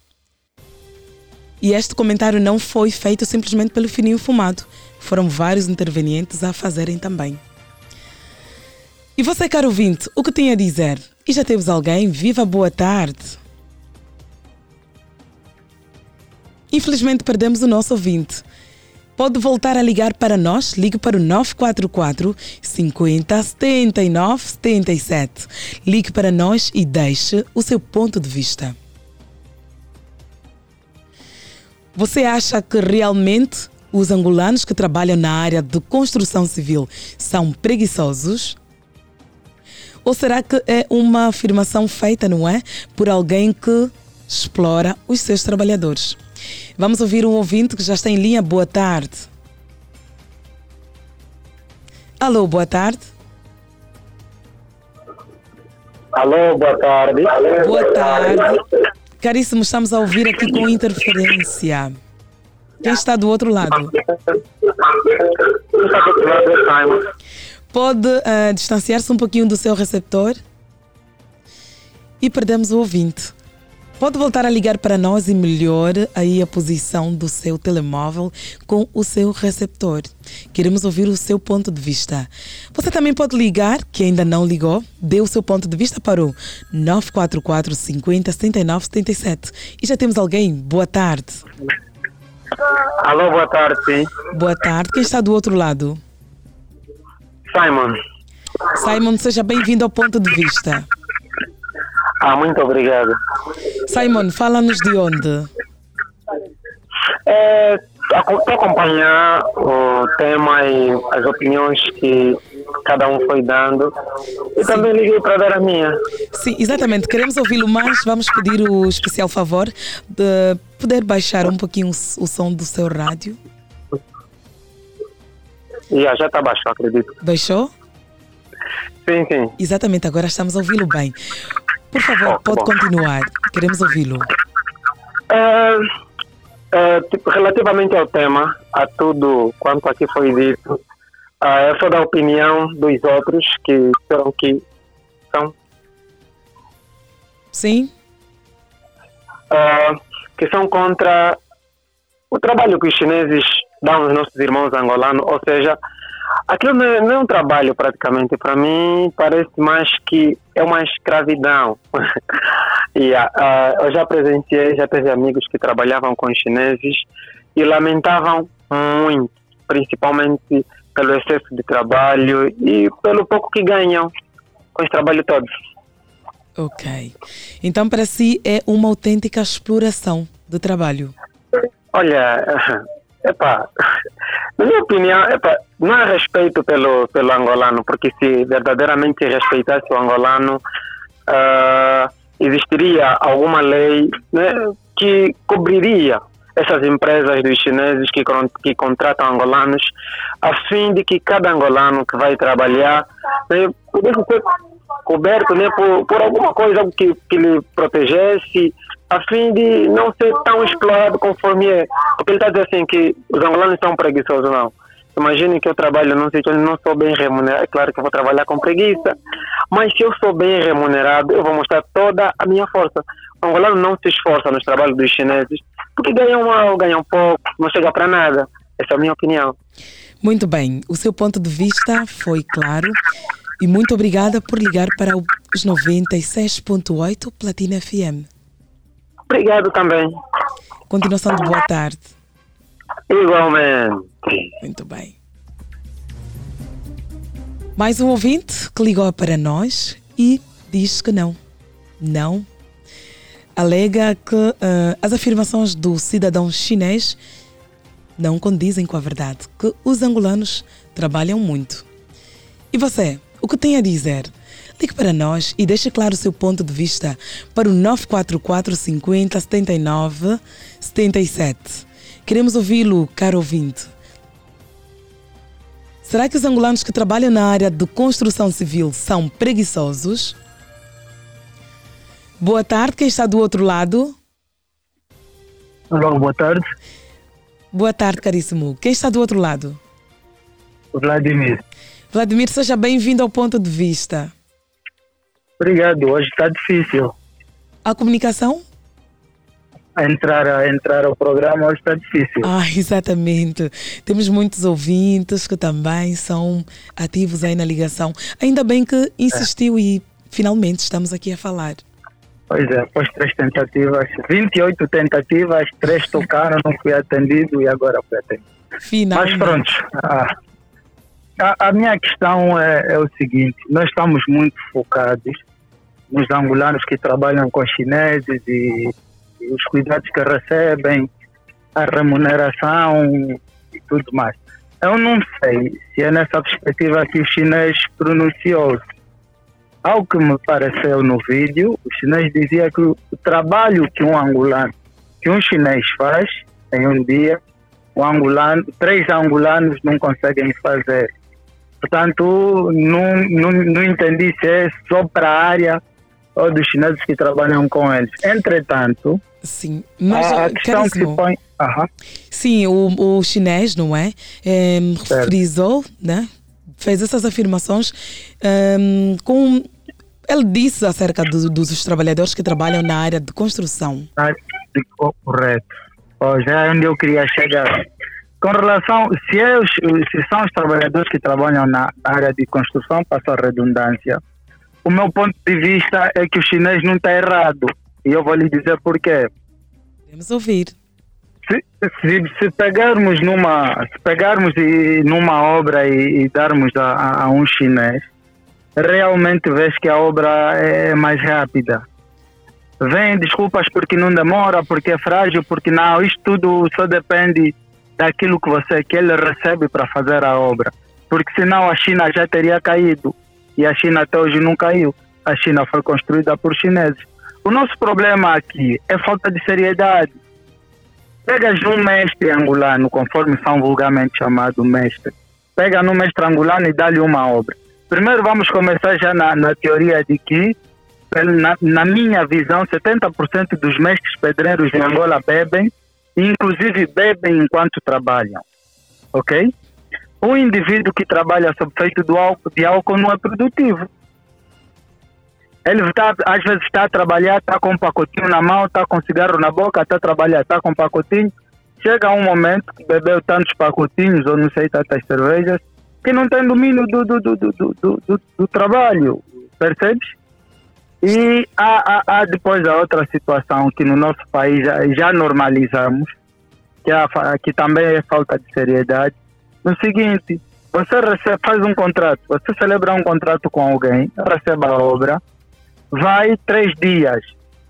E este comentário não foi feito simplesmente pelo Fininho Fumado. Foram vários intervenientes a fazerem também. E você, caro ouvinte, o que tem a dizer? E já temos alguém? Viva boa tarde! Infelizmente perdemos o nosso ouvinte. Pode voltar a ligar para nós, ligue para o 944 50 79 77. Ligue para nós e deixe o seu ponto de vista. Você acha que realmente os angolanos que trabalham na área de construção civil são preguiçosos? Ou será que é uma afirmação feita, não é? Por alguém que explora os seus trabalhadores? Vamos ouvir um ouvinte que já está em linha. Boa tarde. Alô, boa tarde. Alô, boa tarde. Boa tarde. Caríssimo, estamos a ouvir aqui com interferência. Quem está do outro lado? Pode eh, distanciar-se um pouquinho do seu receptor? E perdemos o ouvinte. Pode voltar a ligar para nós e melhore aí a posição do seu telemóvel com o seu receptor. Queremos ouvir o seu ponto de vista. Você também pode ligar, que ainda não ligou, dê o seu ponto de vista para o 944 50 79 77. E já temos alguém. Boa tarde. Alô, boa tarde, sim. Boa tarde. Quem está do outro lado? Simon. Simon, seja bem-vindo ao ponto de vista. Ah, muito obrigado. Simon, fala-nos de onde? É, Estou a acompanhar o tema e as opiniões que cada um foi dando. E também liguei para dar a minha. Sim, exatamente. Queremos ouvi-lo mais. Vamos pedir o especial favor de poder baixar um pouquinho o som do seu rádio. Já, já está baixo, acredito. Baixou? Sim, sim. Exatamente, agora estamos a ouvi-lo bem. Por favor, pode bom. continuar. Queremos ouvi-lo. É, é, tipo, relativamente ao tema, a tudo quanto aqui foi dito, ah, eu sou da opinião dos outros que disseram que são, Sim? ah, que são contra o trabalho que os chineses dão aos nossos irmãos angolanos, ou seja, aquilo não é, não é um trabalho praticamente, para mim parece mais que é uma escravidão. e, ah, ah, eu já presenciei, já teve amigos que trabalhavam com os chineses e lamentavam muito, principalmente pelo excesso de trabalho e pelo pouco que ganham com esse trabalho todo. Ok. Então, para si, é uma autêntica exploração do trabalho. Olha, epá, na minha opinião, epá, não há respeito pelo, pelo angolano, porque se verdadeiramente respeitasse o angolano, ah, existiria alguma lei né, que cobriria essas empresas dos chineses que, que contratam angolanos, a fim de que cada angolano que vai trabalhar né, pudesse ser coberto né, por, por alguma coisa que, que lhe protegesse, a fim de não ser tão explorado conforme é. Porque ele está dizendo assim que os angolanos são preguiçosos, não. Imagine que eu trabalho num sítio onde não sou bem remunerado. É claro que eu vou trabalhar com preguiça, mas se eu sou bem remunerado, eu vou mostrar toda a minha força. O angolano não se esforça nos trabalhos dos chineses, porque ganham mal, ganham pouco, não chega para nada. Essa é a minha opinião. Muito bem. O seu ponto de vista foi claro. E muito obrigada por ligar para os 96.8 Platina FM. Obrigado também. Continuação de boa tarde. Igualmente. Muito bem. Mais um ouvinte que ligou para nós e diz que não. Não. Alega que uh, as afirmações do cidadão chinês não condizem com a verdade, que os angolanos trabalham muito. E você, o que tem a dizer? Ligue para nós e deixe claro o seu ponto de vista para o 944 50 79 77. Queremos ouvi-lo, caro ouvinte. Será que os angolanos que trabalham na área de construção civil são preguiçosos? Boa tarde, quem está do outro lado? Olá, boa tarde. Boa tarde, caríssimo. Quem está do outro lado? Vladimir. Vladimir, seja bem-vindo ao ponto de vista. Obrigado, hoje está difícil. A comunicação? A entrar, a entrar ao programa hoje está difícil. Ah, exatamente. Temos muitos ouvintes que também são ativos aí na ligação. Ainda bem que insistiu é. e finalmente estamos aqui a falar. Pois é, após três tentativas, 28 tentativas, três tocaram, não fui atendido e agora fui atendido. Finalmente. Mas pronto, ah, a, a, minha questão é, é, o seguinte, nós estamos muito focados nos angolanos que trabalham com chineses e, e os cuidados que recebem, a remuneração e tudo mais. Eu não sei se é nessa perspectiva que o chinês pronunciou-se ao que me pareceu no vídeo, o chinês dizia que o trabalho que um angolano, que um chinês faz em um dia, um angolano, três angolanos não conseguem fazer. Portanto, não, não, não entendi se é só para a área ou dos chineses que trabalham com eles. Entretanto, Sim, mas a, a questão que se põe. Aham. Sim, o, o chinês, não é? é frisou, né? Fez essas afirmações um, com ele disse acerca do, dos trabalhadores que trabalham na área de construção. Ah, correto. Oh, já é onde eu queria chegar. Com relação, se, é os, se são os trabalhadores que trabalham na área de construção, passo a redundância, o meu ponto de vista é que o chinês não está errado. E eu vou lhe dizer porquê. Queremos ouvir. Se, se, se, pegarmos numa, se pegarmos e, numa obra e, e darmos a, a, a um chinês, realmente vês que a obra é mais rápida. Vem desculpas porque não demora, porque é frágil, porque não. Isto tudo só depende daquilo que você que ele recebe para fazer a obra. Porque senão a China já teria caído. E a China até hoje não caiu. A China foi construída por chineses. O nosso problema aqui é falta de seriedade. Pegas um mestre angolano, conforme são vulgarmente chamado mestre, pega no mestre angolano e dá-lhe uma obra Primeiro vamos começar já na, na teoria de que, na, na, minha visão, 70% dos mestres pedreiros de Angola bebem, inclusive bebem enquanto trabalham. Ok? Um indivíduo que trabalha sob efeito do álcool, de álcool não é produtivo. Ele está, às vezes está a trabalhar, está com um pacotinho na mão, está com um cigarro na boca, está a trabalhar, está com um pacotinho. Chega um momento que bebeu tantos pacotinhos, ou não sei, tantas cervejas, que não tem domínio do, do, do, do, do, do, do trabalho, percebes? E há, há, há, depois a outra situação que no nosso país já, já normalizamos, que, é a, que também é falta de seriedade. No seguinte, você recebe, faz um contrato, você celebra um contrato com alguém, recebe a obra, vai três dias,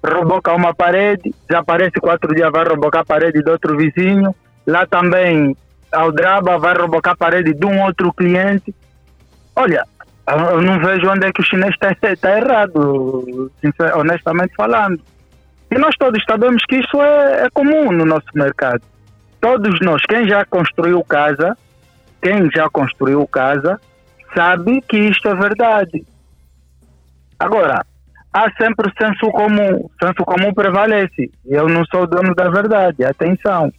reboca uma parede, desaparece quatro dias, vai rebocar a parede de outro vizinho, lá também ao Draba, vai rebocar a parede de um outro cliente. Olha, eu não vejo onde é que o chinês está tá errado, honestamente falando. E nós todos sabemos que isso é, é comum no nosso mercado. Todos nós, quem já construiu casa, quem já construiu casa, sabe que isto é verdade. Agora, há sempre o senso comum. O senso comum prevalece. Eu não sou dono da verdade, atenção.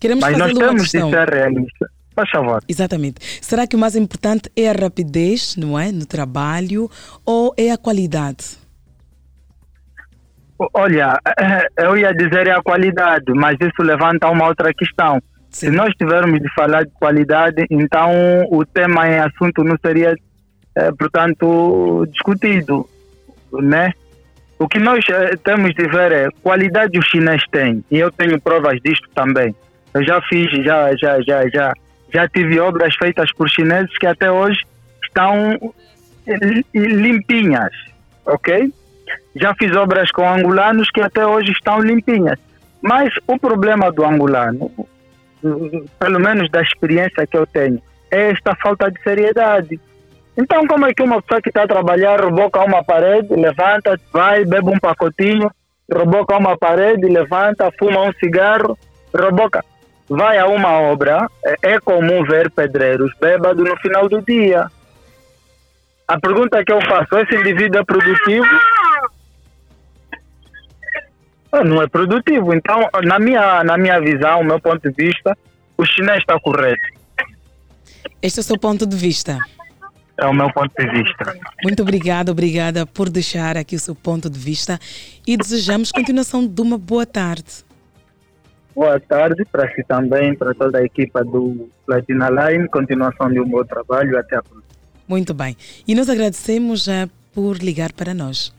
Queremos Mas nós temos de ser realistas. Faz favor. Exatamente. Será que o mais importante é a rapidez, não é? No trabalho ou é a qualidade? Olha, eh, eu ia dizer é a qualidade, mas isso levanta uma outra questão. Sim. Se nós tivermos de falar de qualidade, então o tema em assunto não seria é, portanto, discutido, né? O que nós eh, temos de ver é qualidade os chineses têm, e eu tenho provas disto também. Eu já fiz, já, já, já, já, já tive obras feitas por chineses que até hoje estão li- limpinhas, ok? Já fiz obras com angolanos que até hoje estão limpinhas. Mas o problema do angolano, pelo menos da experiência que eu tenho, é esta falta de seriedade. Então, como é que uma pessoa que está a trabalhar reboca uma parede, levanta, vai, bebe um pacotinho, reboca uma parede, levanta, fuma um cigarro, reboca. Vai a uma obra, é, é comum ver pedreiros bêbados no final do dia. A pergunta que eu faço, esse indivíduo é produtivo? Ah, Não é produtivo. Então, na minha, na minha visão, o meu ponto de vista, o chinês está correto. Este é o seu ponto de vista. É o meu ponto de vista. Muito obrigada, obrigada por deixar aqui o seu ponto de vista e desejamos continuação de uma boa tarde. Boa tarde para si também, para toda a equipa do Platina Line. Continuação de um bom trabalho. Até a próxima. Muito bem. E nós agradecemos já por ligar para nós.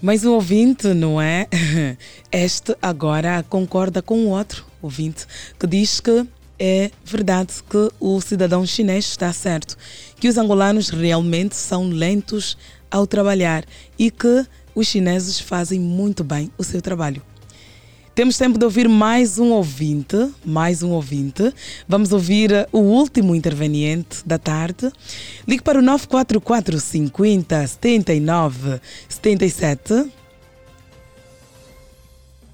Mais um ouvinte, não é? Este agora concorda com o outro ouvinte que diz que é verdade que o cidadão chinês está certo, que os angolanos realmente são lentos ao trabalhar e que os chineses fazem muito bem o seu trabalho. Temos tempo de ouvir mais um ouvinte, mais um ouvinte. Vamos ouvir eh, o último interveniente da tarde. Ligue para o 944 50 79 77.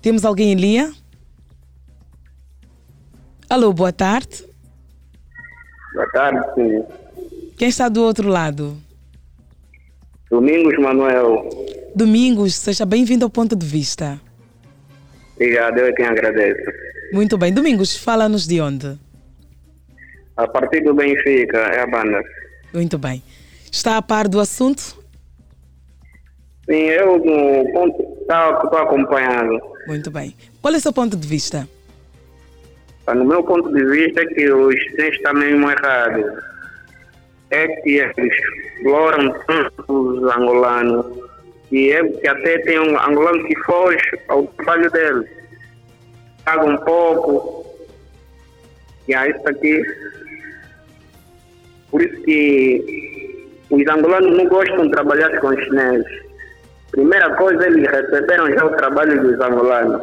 Temos alguém em linha? Alô, boa tarde. Boa tarde, sim. Quem está do outro lado? Domingos Manuel. Domingos, seja bem-vindo ao ponto de vista. Obrigado, eu é quem agradeço. Muito bem. Domingos, fala-nos de onde? A partir do Benfica, é a banda. Muito bem. Está a par do assunto? Sim, eu no ponto estou acompanhando. Muito bem. Qual é o seu ponto de vista? Ah, No meu ponto de vista é que os chineses estão mesmo errados. É que eles exploram tanto os angolanos que, é, que até tem um angolano que foge ao trabalho deles. Paga um pouco. E aí isso aqui. Por isso que os angolanos não gostam de trabalhar com os chineses. Primeira coisa, eles receberam já o trabalho dos angolanos.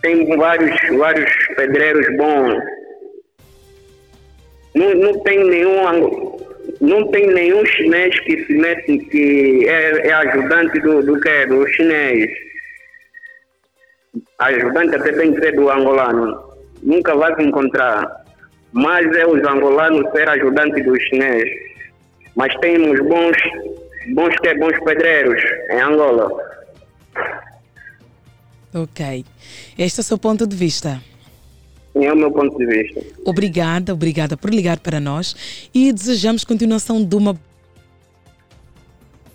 Tem vários, vários pedreiros bons. Não, não tem nenhum ango- não tem nenhum chinês que se mete que é, é ajudante do, do que? Do chinês. Ajudante até tem que ser do angolano. Nunca vai se encontrar. Mas é os angolanos ser ajudante do chinês. Mas temos bons, bons que bons pedreiros em Angola. Ok. Este é o seu ponto de vista. É o meu ponto de vista. Obrigada, obrigada por ligar para nós e desejamos continuação de uma.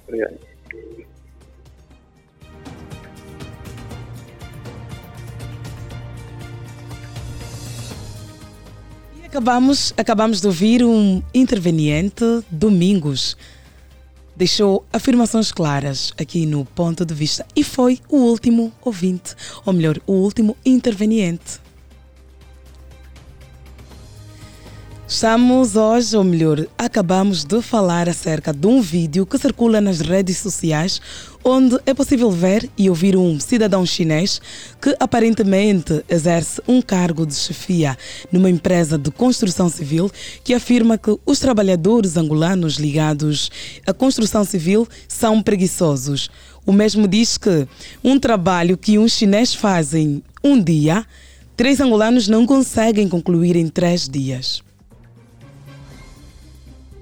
Obrigado. E acabamos, acabamos de ouvir um interveniente, Domingos. Deixou afirmações claras aqui no ponto de vista e foi o último ouvinte, ou melhor, o último interveniente. Estamos hoje, ou melhor, acabamos de falar acerca de um vídeo que circula nas redes sociais, onde é possível ver e ouvir um cidadão chinês que aparentemente exerce um cargo de chefia numa empresa de construção civil que afirma que os trabalhadores angolanos ligados à construção civil são preguiçosos. O mesmo diz que um trabalho que chinês faz em um dia, três angolanos não conseguem concluir em três dias.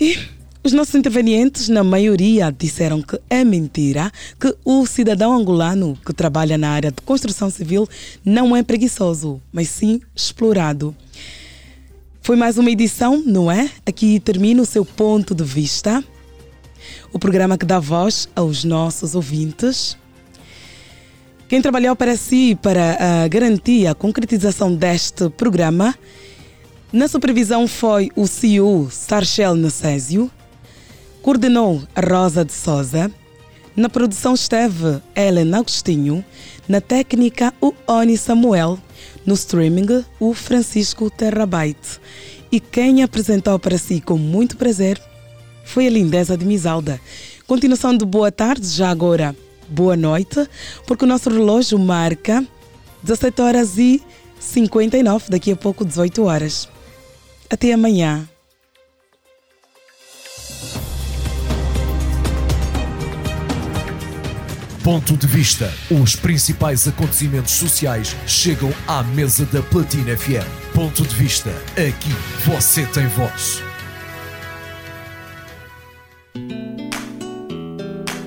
E os nossos intervenientes, na maioria, disseram que é mentira, que o cidadão angolano que trabalha na área de construção civil não é preguiçoso, mas sim explorado. Foi mais uma edição, não é? Aqui termina o seu ponto de vista. O programa que dá voz aos nossos ouvintes. Quem trabalhou para si para ah, garantir a concretização deste programa Na supervisão foi o CEO Sarchel Necésio, coordenou a Rosa de Souza, na produção esteve Helen Agostinho, na técnica o Oni Samuel, no streaming o Francisco Terrabyte. E quem apresentou para si com muito prazer foi a lindeza de Misalda. Continuação de boa tarde, já agora boa noite, porque o nosso relógio marca 17 horas e 59, daqui a pouco 18 horas. Até amanhã. Ponto de vista. Os principais acontecimentos sociais chegam à mesa da Platina FM. Ponto de vista. Aqui você tem voz.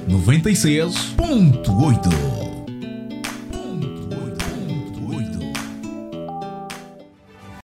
96.8